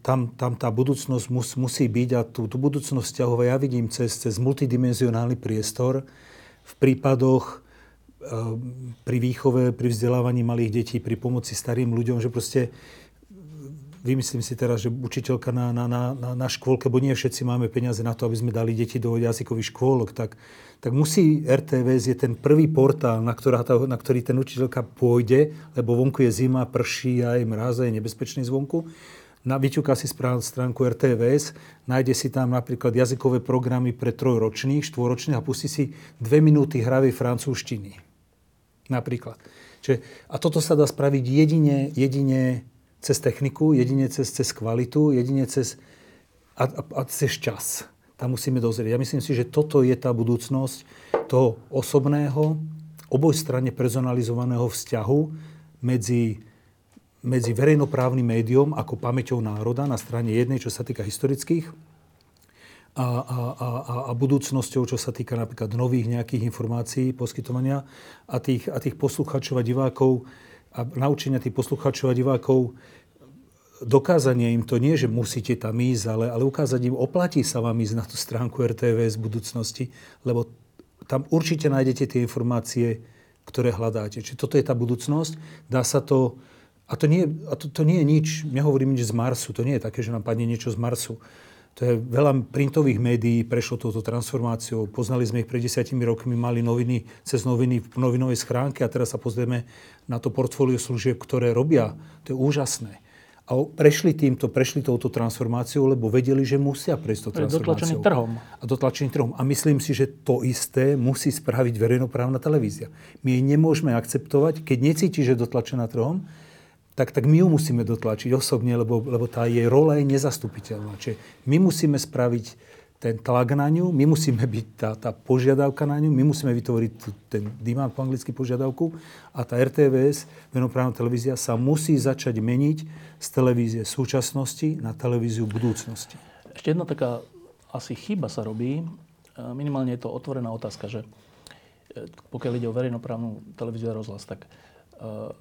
tam, tam tá budúcnosť mus, musí byť a tú, tú budúcnosť vzťahová ja vidím cez, cez multidimenzionálny priestor. V prípadoch, pri výchove, pri vzdelávaní malých detí, pri pomoci starým ľuďom, že proste vymyslím si teraz, že učiteľka na, na, na, na škôlke, bo nie všetci máme peniaze na to, aby sme dali deti do jazykových škôlok, tak, tak musí RTVS je ten prvý portál, na, ktorá, na ktorý ten učiteľka pôjde, lebo vonku je zima, prší a je mráz, je nebezpečný zvonku. Na, vyťuká si stránku RTVS, nájde si tam napríklad jazykové programy pre trojročných, štvoročných a pustí si dve minúty hravej francúzštiny. Napríklad. Čiže, a toto sa dá spraviť jedine, jedine cez techniku, jedine cez, cez kvalitu, jedine cez, a, a, a cez čas. Tam musíme dozrieť. Ja myslím si, že toto je tá budúcnosť toho osobného, obojstranne personalizovaného vzťahu medzi, medzi verejnoprávnym médium ako pamäťou národa na strane jednej, čo sa týka historických a, a, a, a budúcnosťou, čo sa týka napríklad nových nejakých informácií, poskytovania a tých, a tých poslucháčov a divákov a naučenia tých poslucháčov a divákov dokázanie im to nie, že musíte tam ísť, ale, ale ukázať im, oplatí sa vám ísť na tú stránku RTVS v budúcnosti, lebo tam určite nájdete tie informácie, ktoré hľadáte. Čiže toto je tá budúcnosť. Dá sa to... A to nie, a to, to nie je nič, nehovorím nič z Marsu, to nie je také, že nám padne niečo z Marsu. To je veľa printových médií prešlo touto transformáciou. Poznali sme ich pred desiatimi rokmi, mali noviny cez noviny v novinovej schránke a teraz sa pozrieme na to portfólio služieb, ktoré robia. To je úžasné. A prešli týmto, prešli touto transformáciou, lebo vedeli, že musia prejsť to transformáciou. Dotlačený trhom. A dotlačený trhom. A myslím si, že to isté musí spraviť verejnoprávna televízia. My jej nemôžeme akceptovať, keď necíti, že je dotlačená trhom, tak, tak my ju musíme dotlačiť osobne, lebo, lebo tá jej rola je nezastupiteľná. Čiže my musíme spraviť ten tlak na ňu, my musíme byť tá, tá požiadavka na ňu, my musíme vytvoriť ten demand po anglicky požiadavku a tá RTVS, venoprávna televízia, sa musí začať meniť z televízie súčasnosti na televíziu budúcnosti. Ešte jedna taká asi chyba sa robí, minimálne je to otvorená otázka, že e, pokiaľ ide o verejnoprávnu televíziu a rozhlas, tak uh,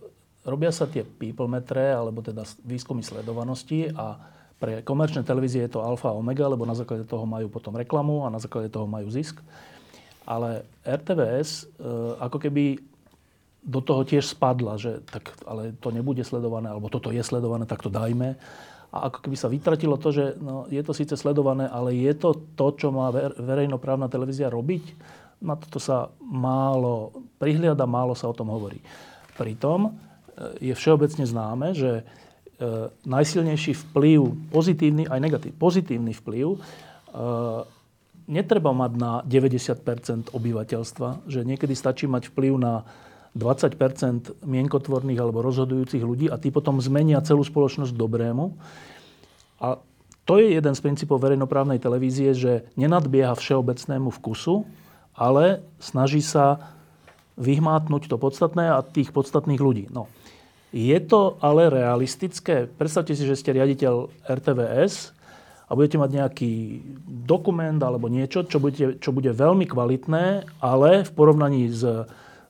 robia sa tie people metre, alebo teda výskumy sledovanosti a pre komerčné televízie je to alfa a omega, lebo na základe toho majú potom reklamu a na základe toho majú zisk. Ale RTVS e, ako keby do toho tiež spadla, že tak, ale to nebude sledované, alebo toto je sledované, tak to dajme. A ako keby sa vytratilo to, že no, je to síce sledované, ale je to to, čo má verejnoprávna televízia robiť. Na toto sa málo prihliada, málo sa o tom hovorí. Pritom je všeobecne známe, že e, najsilnejší vplyv, pozitívny aj negatívny, pozitívny vplyv e, netreba mať na 90% obyvateľstva, že niekedy stačí mať vplyv na 20% mienkotvorných alebo rozhodujúcich ľudí a tí potom zmenia celú spoločnosť dobrému. A to je jeden z princípov verejnoprávnej televízie, že nenadbieha všeobecnému vkusu, ale snaží sa vyhmátnuť to podstatné a tých podstatných ľudí. No, je to ale realistické? Predstavte si, že ste riaditeľ RTVS a budete mať nejaký dokument alebo niečo, čo, budete, čo bude veľmi kvalitné, ale v porovnaní s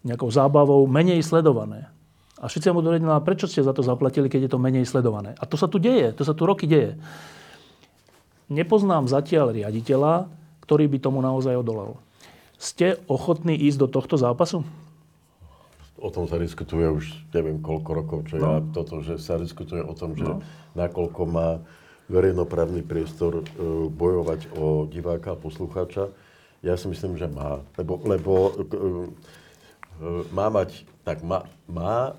nejakou zábavou menej sledované. A všetci mu dovedeli, no prečo ste za to zaplatili, keď je to menej sledované? A to sa tu deje, to sa tu roky deje. Nepoznám zatiaľ riaditeľa, ktorý by tomu naozaj odolal. Ste ochotní ísť do tohto zápasu? O tom sa diskutuje už neviem koľko rokov, čo no. ja toto, že sa diskutuje o tom, že no. nakoľko má verejnoprávny priestor e, bojovať o diváka a poslucháča. Ja si myslím, že má. Lebo, lebo e, e, má mať, tak má, má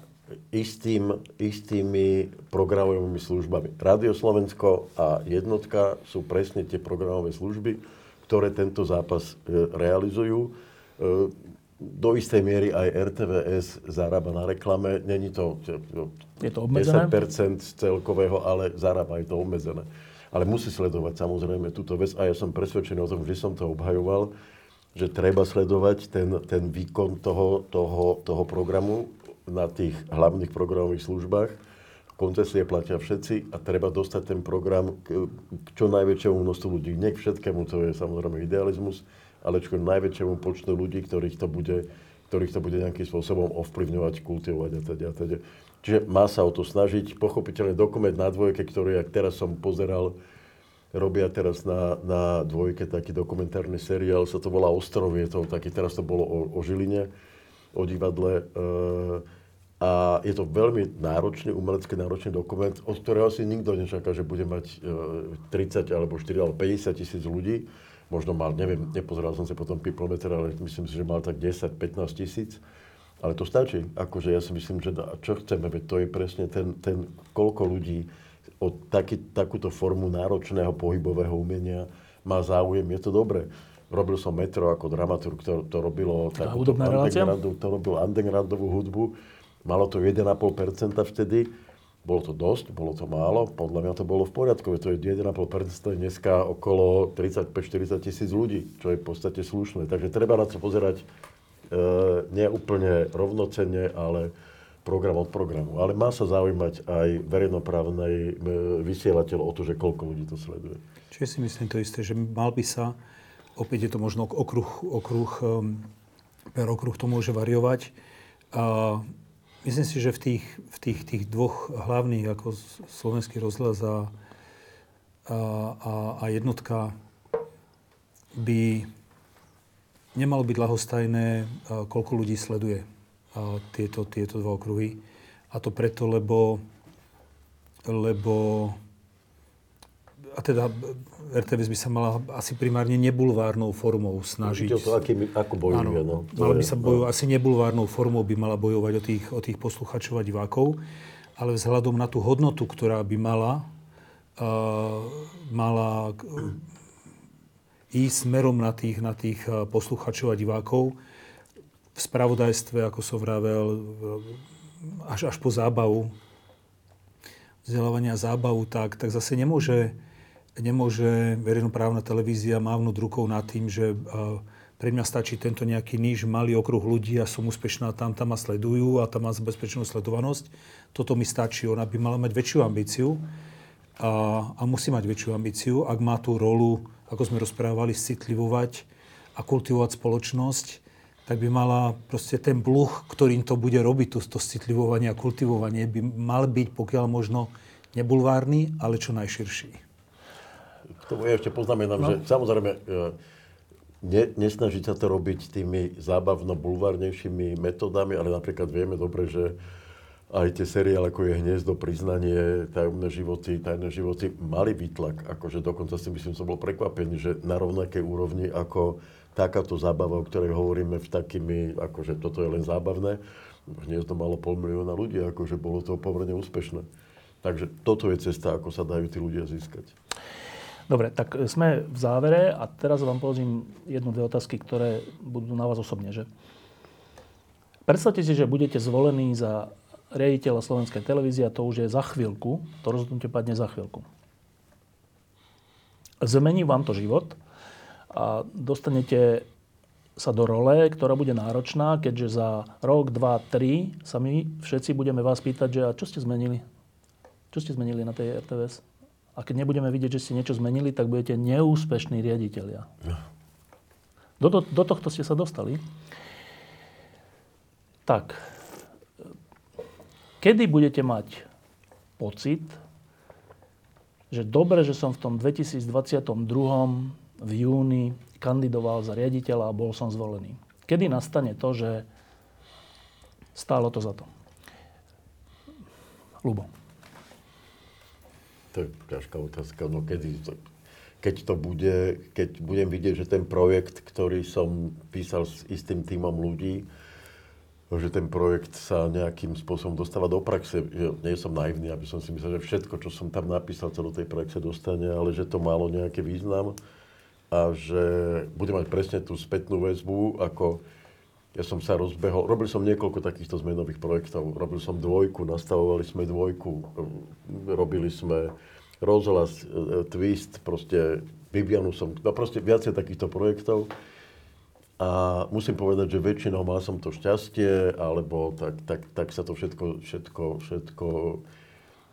istým, istými programovými službami. Rádio Slovensko a jednotka sú presne tie programové služby, ktoré tento zápas realizujú do istej miery aj RTVS zarába na reklame. Není to, je to obmedzené? 10% z celkového, ale zarába aj to obmedzené. Ale musí sledovať samozrejme túto vec a ja som presvedčený o tom, že som to obhajoval, že treba sledovať ten, ten výkon toho, toho, toho programu na tých hlavných programových službách. Koncesie platia všetci a treba dostať ten program k, k čo najväčšiemu množstvu ľudí. Nie k všetkému, to je samozrejme idealizmus, ale čo najväčšiemu počtu ľudí, ktorých to bude, ktorých to bude nejakým spôsobom ovplyvňovať, kultivovať a teda, a teda. Čiže má sa o to snažiť. Pochopiteľne dokument na dvojke, ktorý, ak teraz som pozeral, robia teraz na, na dvojke taký dokumentárny seriál, sa to volá Ostrovie, to taký, teraz to bolo o, o Žiline, o divadle. E, A je to veľmi náročný, umelecký náročný dokument, od ktorého si nikto nečaká, že bude mať e, 30 alebo 4 alebo 50 tisíc ľudí. Možno mal, neviem, nepozeral som sa potom Peoplemeter, ale myslím si, že mal tak 10-15 tisíc. Ale to stačí. Akože ja si myslím, že čo chceme, veď to je presne ten, ten koľko ľudí o taký, takúto formu náročného pohybového umenia má záujem, je to dobré. Robil som metro ako dramaturg, to, to robilo takúto to robil undergroundovú hudbu. Malo to 1,5% vtedy. Bolo to dosť, bolo to málo. Podľa mňa to bolo v poriadku. To je 1,5%, to je dneska okolo 35-40 tisíc ľudí, čo je v podstate slušné. Takže treba na to pozerať e, nie úplne rovnocenne, ale program od programu. Ale má sa zaujímať aj verejnoprávnej e, vysielateľ o to, že koľko ľudí to sleduje. Čiže si myslím to isté, že mal by sa, opäť je to možno okruh, okruh, um, per okruh to môže variovať. A myslím si, že v tých, v tých, tých dvoch hlavných, ako slovenský rozhlas a, a, a, jednotka, by nemalo byť ľahostajné, koľko ľudí sleduje tieto, tieto dva okruhy. A to preto, lebo, lebo a teda RTVS by sa mala asi primárne nebulvárnou formou snažiť. To, aký, ako bojuje. No. Mala by sa bojovať, asi nebulvárnou formou by mala bojovať o tých, o tých posluchačov a divákov, ale vzhľadom na tú hodnotu, ktorá by mala, uh, mala ísť smerom na tých, na tých posluchačov a divákov, v spravodajstve, ako som vravel, až, až po zábavu, vzdelávania zábavu, tak, tak zase nemôže, nemôže verejnoprávna televízia mávnuť rukou nad tým, že uh, pre mňa stačí tento nejaký níž, malý okruh ľudí a som úspešná tam, tam ma sledujú a tam má bezpečnú sledovanosť. Toto mi stačí. Ona by mala mať väčšiu ambíciu a, a musí mať väčšiu ambíciu, ak má tú rolu, ako sme rozprávali, citlivovať a kultivovať spoločnosť, tak by mala proste ten bluh, ktorým to bude robiť, to, to citlivovanie a kultivovanie, by mal byť pokiaľ možno nebulvárny, ale čo najširší. Tomu ja ešte poznamenám, no. že samozrejme e, ne, nesnažiť sa to robiť tými zábavno-bulvárnejšími metodami, ale napríklad vieme dobre, že aj tie seriály, ako je Hniezdo, Priznanie, Tajomné životy, Tajné životy, mali výtlak. Akože dokonca si myslím, som bol prekvapený, že na rovnakej úrovni ako takáto zábava, o ktorej hovoríme v takými, akože toto je len zábavné, Hniezdo malo pol milióna ľudí, akože bolo to pomerne úspešné. Takže toto je cesta, ako sa dajú tí ľudia získať. Dobre, tak sme v závere a teraz vám položím jednu, dve otázky, ktoré budú na vás osobne. Že? Predstavte si, že budete zvolení za riaditeľa Slovenskej televízie a to už je za chvíľku. To rozhodnutie padne za chvíľku. Zmení vám to život a dostanete sa do role, ktorá bude náročná, keďže za rok, dva, tri sa my všetci budeme vás pýtať, že a čo ste zmenili? Čo ste zmenili na tej RTVS? A keď nebudeme vidieť, že ste niečo zmenili, tak budete neúspešní riaditeľia. Do, to, do tohto ste sa dostali. Tak, kedy budete mať pocit, že dobre, že som v tom 2022 v júni kandidoval za riaditeľa a bol som zvolený. Kedy nastane to, že stálo to za to? Lubo. To je ťažká otázka. No kedy keď to bude, keď budem vidieť, že ten projekt, ktorý som písal s istým týmom ľudí, že ten projekt sa nejakým spôsobom dostáva do praxe. Že nie som naivný, aby som si myslel, že všetko, čo som tam napísal, sa do tej praxe dostane, ale že to malo nejaký význam a že bude mať presne tú spätnú väzbu, ako ja som sa rozbehol, robil som niekoľko takýchto zmenových projektov. Robil som dvojku, nastavovali sme dvojku, robili sme rozhlas, e, twist, proste Bibianu som, no proste viacej takýchto projektov. A musím povedať, že väčšinou mal som to šťastie, alebo tak, tak, tak sa to všetko, všetko, všetko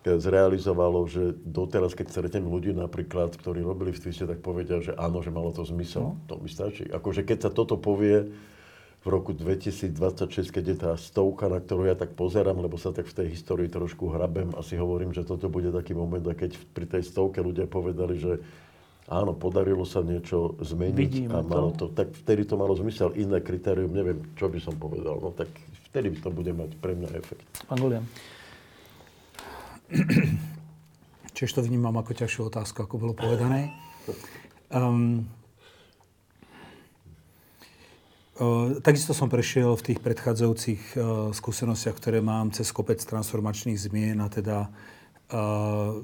zrealizovalo, že doteraz, keď stretnem ľudí napríklad, ktorí robili v twiste, tak povedia, že áno, že malo to zmysel. No. To mi stačí. Akože keď sa toto povie v roku 2026, keď je tá stovka, na ktorú ja tak pozerám, lebo sa tak v tej histórii trošku hrabem, asi hovorím, že toto bude taký moment, a keď pri tej stovke ľudia povedali, že áno, podarilo sa niečo zmeniť Vidíme a malo to. to, tak vtedy to malo zmysel. Iné kritérium, neviem, čo by som povedal. No tak vtedy to bude mať pre mňa efekt. Pán Golian. Čiže to vnímam ako ťažšiu otázku, ako bolo povedané. Um, *laughs* uh, takisto som prešiel v tých predchádzajúcich uh, skúsenostiach, ktoré mám cez kopec transformačných zmien a teda uh,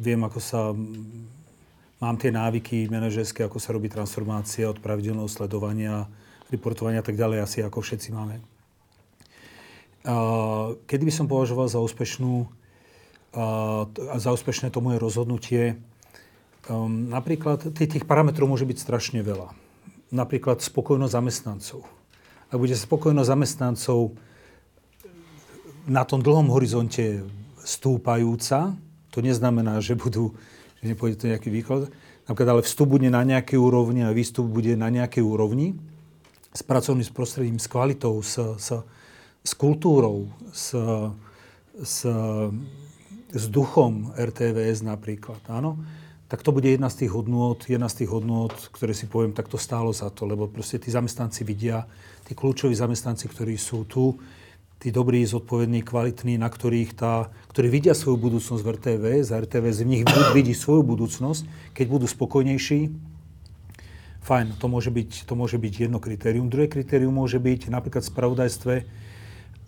viem, ako sa mám tie návyky manažerské, ako sa robí transformácia od pravidelného sledovania, reportovania a tak ďalej, asi ako všetci máme. Kedy by som považoval za úspešnú a za úspešné to moje rozhodnutie, um, napríklad tých parametrov môže byť strašne veľa. Napríklad spokojnosť zamestnancov. Ak bude spokojnosť zamestnancov na tom dlhom horizonte stúpajúca, to neznamená, že budú že nepôjde to nejaký výklad. Napríklad ale vstup bude na nejakej úrovni a výstup bude na nejakej úrovni s pracovným prostredím, s kvalitou, s, s, s kultúrou, s, s, s duchom RTVS napríklad, áno, tak to bude jedna z tých hodnôt, jedna z tých hodnôt, ktoré si poviem, tak to stálo za to, lebo proste tí zamestnanci vidia, tí kľúčoví zamestnanci, ktorí sú tu, tí dobrí, zodpovední, kvalitní, na ktorých tá, ktorí vidia svoju budúcnosť v RTVS a RTVS v nich vidí svoju budúcnosť, keď budú spokojnejší, fajn, to môže byť, to môže byť jedno kritérium. Druhé kritérium môže byť napríklad v spravodajstve,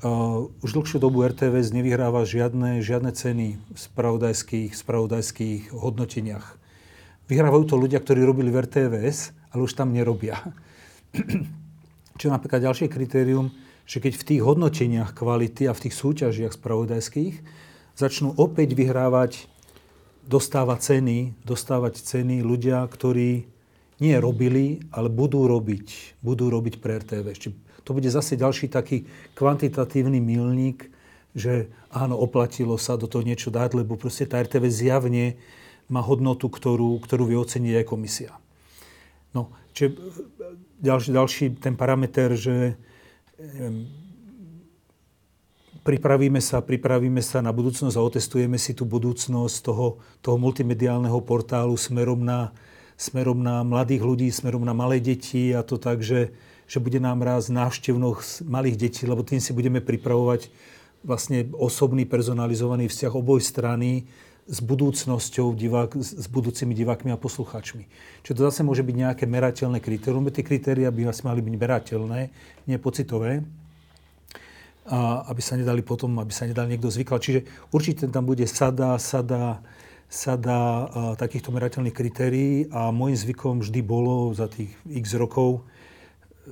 uh, už dlhšiu dobu RTVS nevyhráva žiadne, žiadne ceny v spravodajských, spravodajských hodnoteniach. Vyhrávajú to ľudia, ktorí robili v RTVS, ale už tam nerobia. *clears throat* Čo napríklad ďalšie kritérium, že keď v tých hodnoteniach kvality a v tých súťažiach spravodajských začnú opäť vyhrávať, dostávať ceny, dostávať ceny ľudia, ktorí nie robili, ale budú robiť, budú robiť pre RTV. To bude zase ďalší taký kvantitatívny milník, že áno, oplatilo sa do toho niečo dať, lebo proste tá RTV zjavne má hodnotu, ktorú, ktorú vie oceniť aj komisia. No, čiže ďalší, ďalší ten parameter, že pripravíme sa, pripravíme sa na budúcnosť a otestujeme si tú budúcnosť toho, toho multimediálneho portálu smerom na, smerom na mladých ľudí, smerom na malé deti a to tak, že, že bude nám raz návštevnosť malých detí, lebo tým si budeme pripravovať vlastne osobný, personalizovaný vzťah oboj strany s budúcnosťou, divák, s budúcimi divákmi a poslucháčmi. Čiže to zase môže byť nejaké merateľné kritérium. Tie kritéria by asi mali byť merateľné, nie pocitové. A aby sa nedali potom, aby sa nedal niekto zvykať. Čiže určite tam bude sada, sada, sada takýchto merateľných kritérií a môjim zvykom vždy bolo za tých x rokov,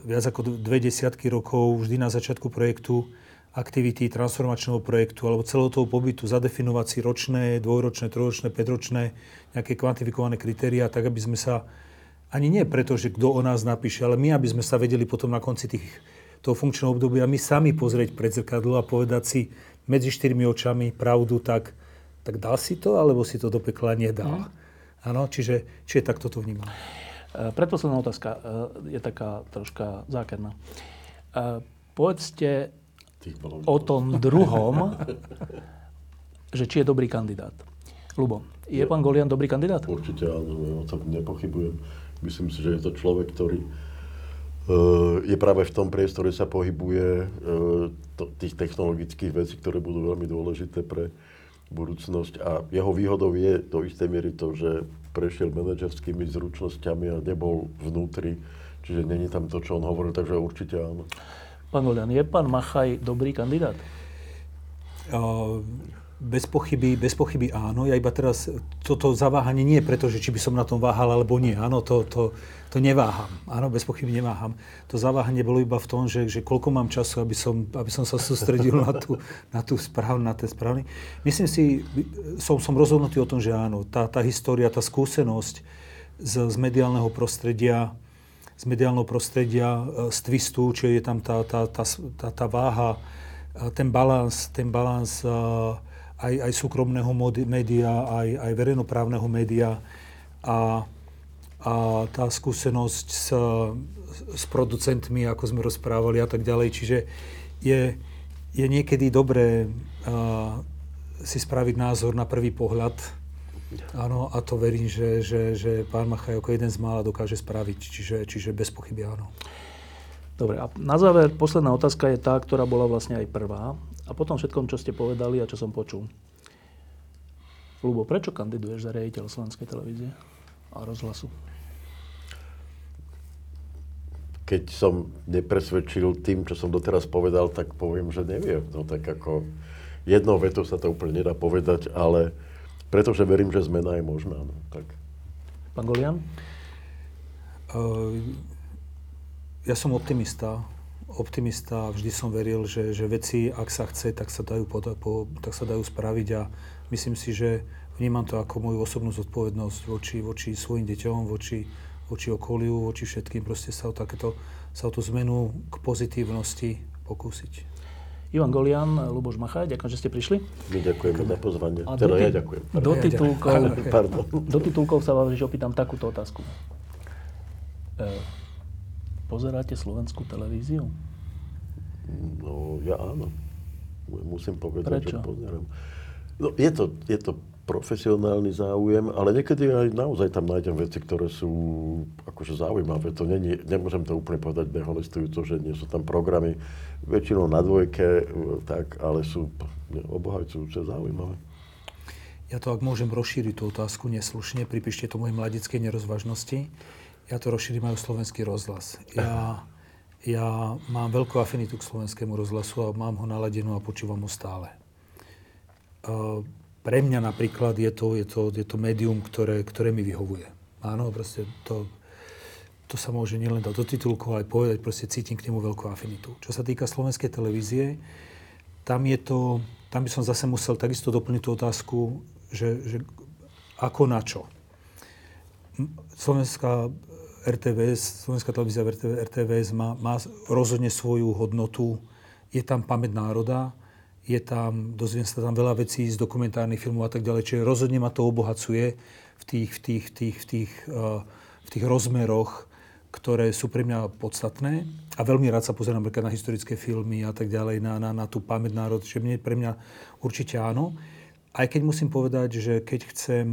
viac ako dve desiatky rokov, vždy na začiatku projektu aktivity transformačného projektu alebo celého toho pobytu zadefinovať si ročné, dvojročné, trojročné, päťročné nejaké kvantifikované kritéria, tak aby sme sa, ani nie preto, že kto o nás napíše, ale my, aby sme sa vedeli potom na konci tých, toho funkčného obdobia my sami pozrieť pred zrkadlo a povedať si medzi štyrmi očami pravdu, tak, tak dal si to, alebo si to do pekla nedal. Mm. Áno, čiže, čiže takto to vnímam. E, predposledná otázka e, je taká troška zákerná. E, povedzte, o tom druhom, že či je dobrý kandidát. Lubo, je pán Golian dobrý kandidát? Určite áno, ja o tom nepochybujem. Myslím si, že je to človek, ktorý je práve v tom priestore sa pohybuje tých technologických vecí, ktoré budú veľmi dôležité pre budúcnosť. A jeho výhodou je do istej miery to, že prešiel manažerskými zručnosťami a nebol vnútri, čiže není tam to, čo on hovoril, takže určite áno. Pán Golian, je pán Machaj dobrý kandidát? Uh, bez pochyby, bez pochyby áno. Ja iba teraz toto zaváhanie nie preto, že či by som na tom váhal alebo nie. Áno, to, to, to neváham. Áno, bez pochyby neváham. To zaváhanie bolo iba v tom, že, že koľko mám času, aby som, aby som sa sústredil na tú, na tú správu, na ten správny. Myslím si, som, som rozhodnutý o tom, že áno. Tá, tá história, tá skúsenosť z, z mediálneho prostredia, z mediálneho prostredia, e, z twistu, čiže je tam tá, tá, tá, tá, tá váha, ten balans, ten balans e, aj, aj súkromného média, aj, aj verejnoprávneho média a, a tá skúsenosť s, s producentmi, ako sme rozprávali a tak ďalej. Čiže je, je niekedy dobré uh, si spraviť názor na prvý pohľad, Áno, a to verím, že, že, že pán Machaj ako jeden z mála dokáže spraviť, čiže, čiže bez pochyby áno. Dobre, a na záver posledná otázka je tá, ktorá bola vlastne aj prvá. A potom všetkom, čo ste povedali a čo som počul. Lubo, prečo kandiduješ za riaditeľ Slovenskej televízie a rozhlasu? Keď som nepresvedčil tým, čo som doteraz povedal, tak poviem, že neviem. No tak ako jednou vetou sa to úplne nedá povedať, ale pretože verím, že zmena je možná. No, tak. Pán Golian? Uh, ja som optimista. Optimista, vždy som veril, že, že veci, ak sa chce, tak sa, dajú poda, po, tak sa dajú spraviť a myslím si, že vnímam to ako moju osobnú zodpovednosť voči, voči svojim deťom, voči, voči okoliu, voči všetkým, proste sa o, takéto, sa o tú zmenu k pozitívnosti pokúsiť. Ivan Golian, Luboš Machaj, ďakujem, že ste prišli. My ďakujeme za pozvanie. A teda do, ja ďakujem. Do titulkov, Pardon. do titulkov sa vám ešte opýtam takúto otázku. E, pozeráte slovenskú televíziu? No, ja áno. Musím povedať, Prečo? že pozerám. No, je to, je to profesionálny záujem, ale niekedy aj naozaj tam nájdem veci, ktoré sú akože zaujímavé. To není, nemôžem to úplne povedať dehonestujúco, že nie sú tam programy väčšinou na dvojke, e, tak, ale sú obohajcujúce, zaujímavé. Ja to, ak môžem rozšíriť tú otázku neslušne, pripíšte to mojej mladickej nerozvážnosti. Ja to rozšírim aj o slovenský rozhlas. Ja, *laughs* ja mám veľkú afinitu k slovenskému rozhlasu a mám ho naladenú a počúvam ho stále. Uh, pre mňa napríklad je to, je to, je to médium, ktoré, ktoré mi vyhovuje. Áno, proste to, to sa môže nielen dať do titulkov, ale aj povedať, proste cítim k nemu veľkú afinitu. Čo sa týka slovenskej televízie, tam je to, tam by som zase musel takisto doplniť tú otázku, že, že ako na čo. Slovenská RTVS, Slovenská televízia RTVS má, má rozhodne svoju hodnotu. Je tam pamäť národa, je tam, dozviem sa tam veľa vecí z dokumentárnych filmov a tak ďalej, čiže rozhodne ma to obohacuje v tých, v tých, v tých, v tých, uh, v tých rozmeroch, ktoré sú pre mňa podstatné. A veľmi rád sa pozerám napríklad na historické filmy a tak ďalej, na, na, na tú pamäť národ, čiže mne, pre mňa určite áno. Aj keď musím povedať, že keď chcem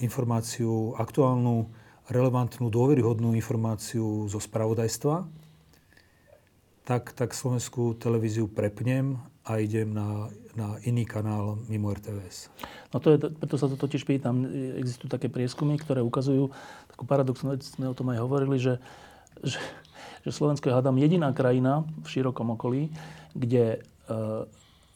informáciu aktuálnu, relevantnú, dôveryhodnú informáciu zo spravodajstva, tak, tak slovenskú televíziu prepnem a idem na, na iný kanál mimo RTVS. No to je, preto sa to totiž pýtam. Existujú také prieskumy, ktoré ukazujú takú paradoxnú vec, sme o tom aj hovorili, že, že, že Slovensko je, hádam, jediná krajina v širokom okolí, kde e,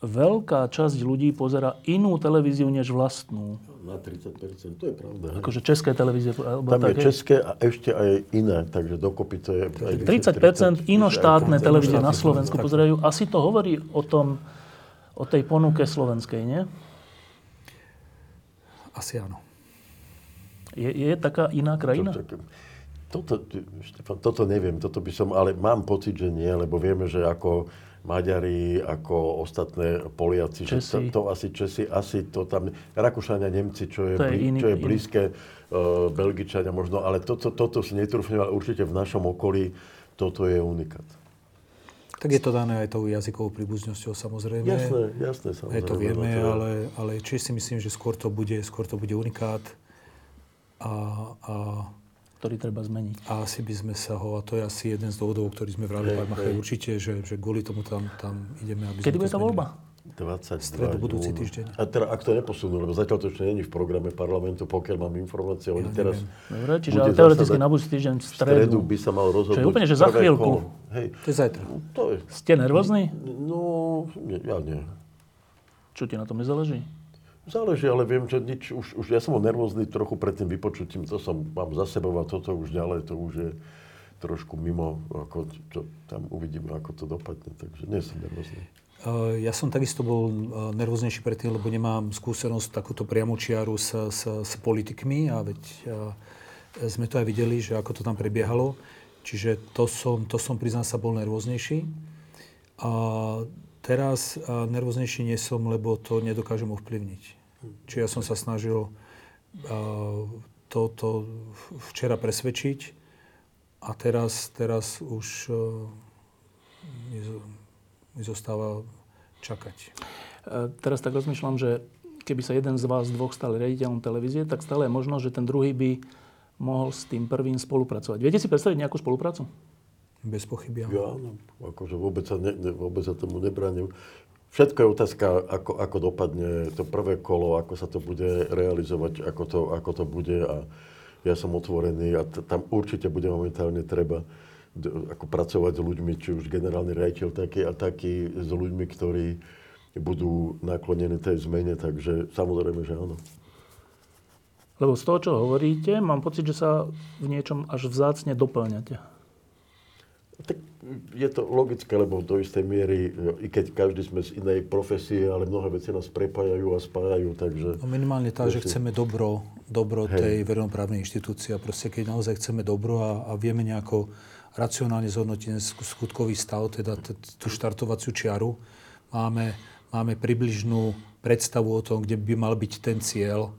veľká časť ľudí pozera inú televíziu než vlastnú. Na 30%, to je pravda. Akože české televízie. Alebo Tam je také. české a ešte aj iné, takže dokopy to je... aj vyše 30% inoštátne 30. televízie na Slovensku pozerajú. Asi to hovorí o tom, o tej ponuke slovenskej, nie? Asi áno. Je, je taká iná krajina? Toto, toto, Štefan, toto neviem, toto by som, ale mám pocit, že nie, lebo vieme, že ako Maďari, ako ostatné Poliaci, že to, to asi Česi, asi to tam, Rakúšania, Nemci, čo je, To je iný- čo je iný. blízke, uh, Belgičania možno, ale toto, toto si netrúfnem, ale určite v našom okolí toto je unikát. Tak je to dané aj tou jazykovou príbuznosťou samozrejme. Jasné, jasné, samozrejme. Aj to vieme, no to je- ale, ale či si myslím, že skôr to bude, skôr to bude unikát. A, a, ktorý treba zmeniť. a asi by sme sa ho, a to je asi jeden z dôvodov, ktorý sme vrali Machaj, hej. určite, že, že kvôli tomu tam, tam ideme, aby Kedy bude to tá voľba? 22 Stredu budúci týždeň. A teda, ak to neposunú, lebo zatiaľ to ešte není v programe parlamentu, pokiaľ mám informácie, oni Ja teraz... Dobre, čiže ale teoreticky na budúci týždeň v V stredu. stredu by sa mal rozhodnúť. Čo je úplne, že za chvíľku. kolo. Hej. To je zajtra. No, To je... Ste nervózni? No, ja nie. Čo ti na tom nezáleží? Záleží, ale viem, že nič, už, už ja som bol nervózny trochu pred tým vypočutím, to som mám za sebou a toto už ďalej, to už je trošku mimo, ako, čo, tam uvidíme, ako to dopadne, takže nie som nervózny. Uh, Ja som takisto bol uh, nervóznejší predtým, lebo nemám skúsenosť takúto priamočiaru s, s, s politikmi a veď uh, sme to aj videli, že ako to tam prebiehalo. Čiže to som, to som priznám sa, bol nervóznejší. A teraz nervóznejší nie som, lebo to nedokážem ovplyvniť. Čiže ja som sa snažil uh, to, to včera presvedčiť a teraz, teraz už uh, mi zo- mi zostáva čakať. E, teraz tak rozmýšľam, že keby sa jeden z vás dvoch stal riaditeľom televízie, tak stále je možno, že ten druhý by mohol s tým prvým spolupracovať. Viete si predstaviť nejakú spoluprácu? Bez pochyby. áno. Ja áno, akože vôbec sa, ne, vôbec sa tomu nebraním. Všetko je otázka, ako, ako dopadne to prvé kolo, ako sa to bude realizovať, ako to, ako to bude a ja som otvorený a t- tam určite bude momentálne treba d- ako pracovať s ľuďmi, či už generálny riaditeľ taký a taký, s ľuďmi, ktorí budú naklonení tej zmene, takže samozrejme, že áno. Lebo z toho, čo hovoríte, mám pocit, že sa v niečom až vzácne doplňate. Tak je to logické, lebo do istej miery, i keď každý sme z inej profesie, ale mnohé veci nás prepájajú a spájajú, takže... No minimálne tá, že Presne. chceme dobro, dobro Hej. tej verejnoprávnej inštitúcie. A proste keď naozaj chceme dobro a, a vieme nejako racionálne zhodnotiť skutkový stav, teda tú štartovaciu čiaru, máme, máme približnú predstavu o tom, kde by mal byť ten cieľ.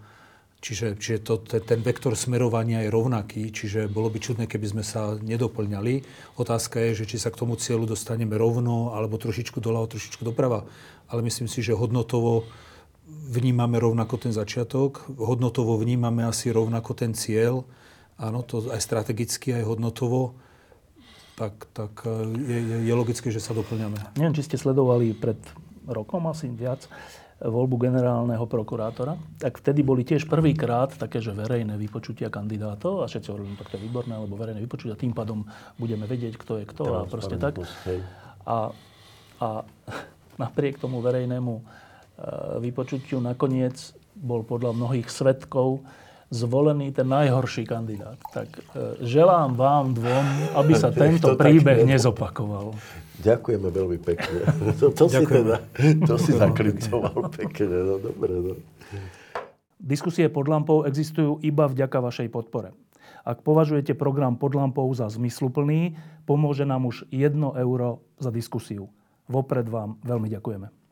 Čiže, čiže to, te- ten vektor smerovania je rovnaký, čiže bolo by čudné, keby sme sa nedoplňali. Otázka je, že či sa k tomu cieľu dostaneme rovno, alebo trošičku doľava, trošičku doprava. Ale myslím si, že hodnotovo vnímame rovnako ten začiatok, hodnotovo vnímame asi rovnako ten cieľ, áno, to aj strategicky, aj hodnotovo, tak, tak e, je, je, je logické, že sa doplňame. Neviem, či ste sledovali pred rokom asi viac voľbu generálneho prokurátora, tak vtedy boli tiež prvýkrát také, že verejné vypočutia kandidátov a všetci hovorili, no, tak to je výborné, lebo verejné vypočutia, tým pádom budeme vedieť, kto je kto a proste tak. A, a *laughs* napriek tomu verejnému e, vypočutiu nakoniec bol podľa mnohých svetkov zvolený ten najhorší kandidát. Tak e, želám vám dvom, aby *laughs* sa tento príbeh nezopakoval. Ďakujeme veľmi pekne. *laughs* To, to si teda, to si zaklincoval pekne, no dobre, no. Diskusie pod lampou existujú iba vďaka vašej podpore. Ak považujete program pod lampou za zmysluplný, pomôže nám už 1 euro za diskusiu. Vopred vám veľmi ďakujeme.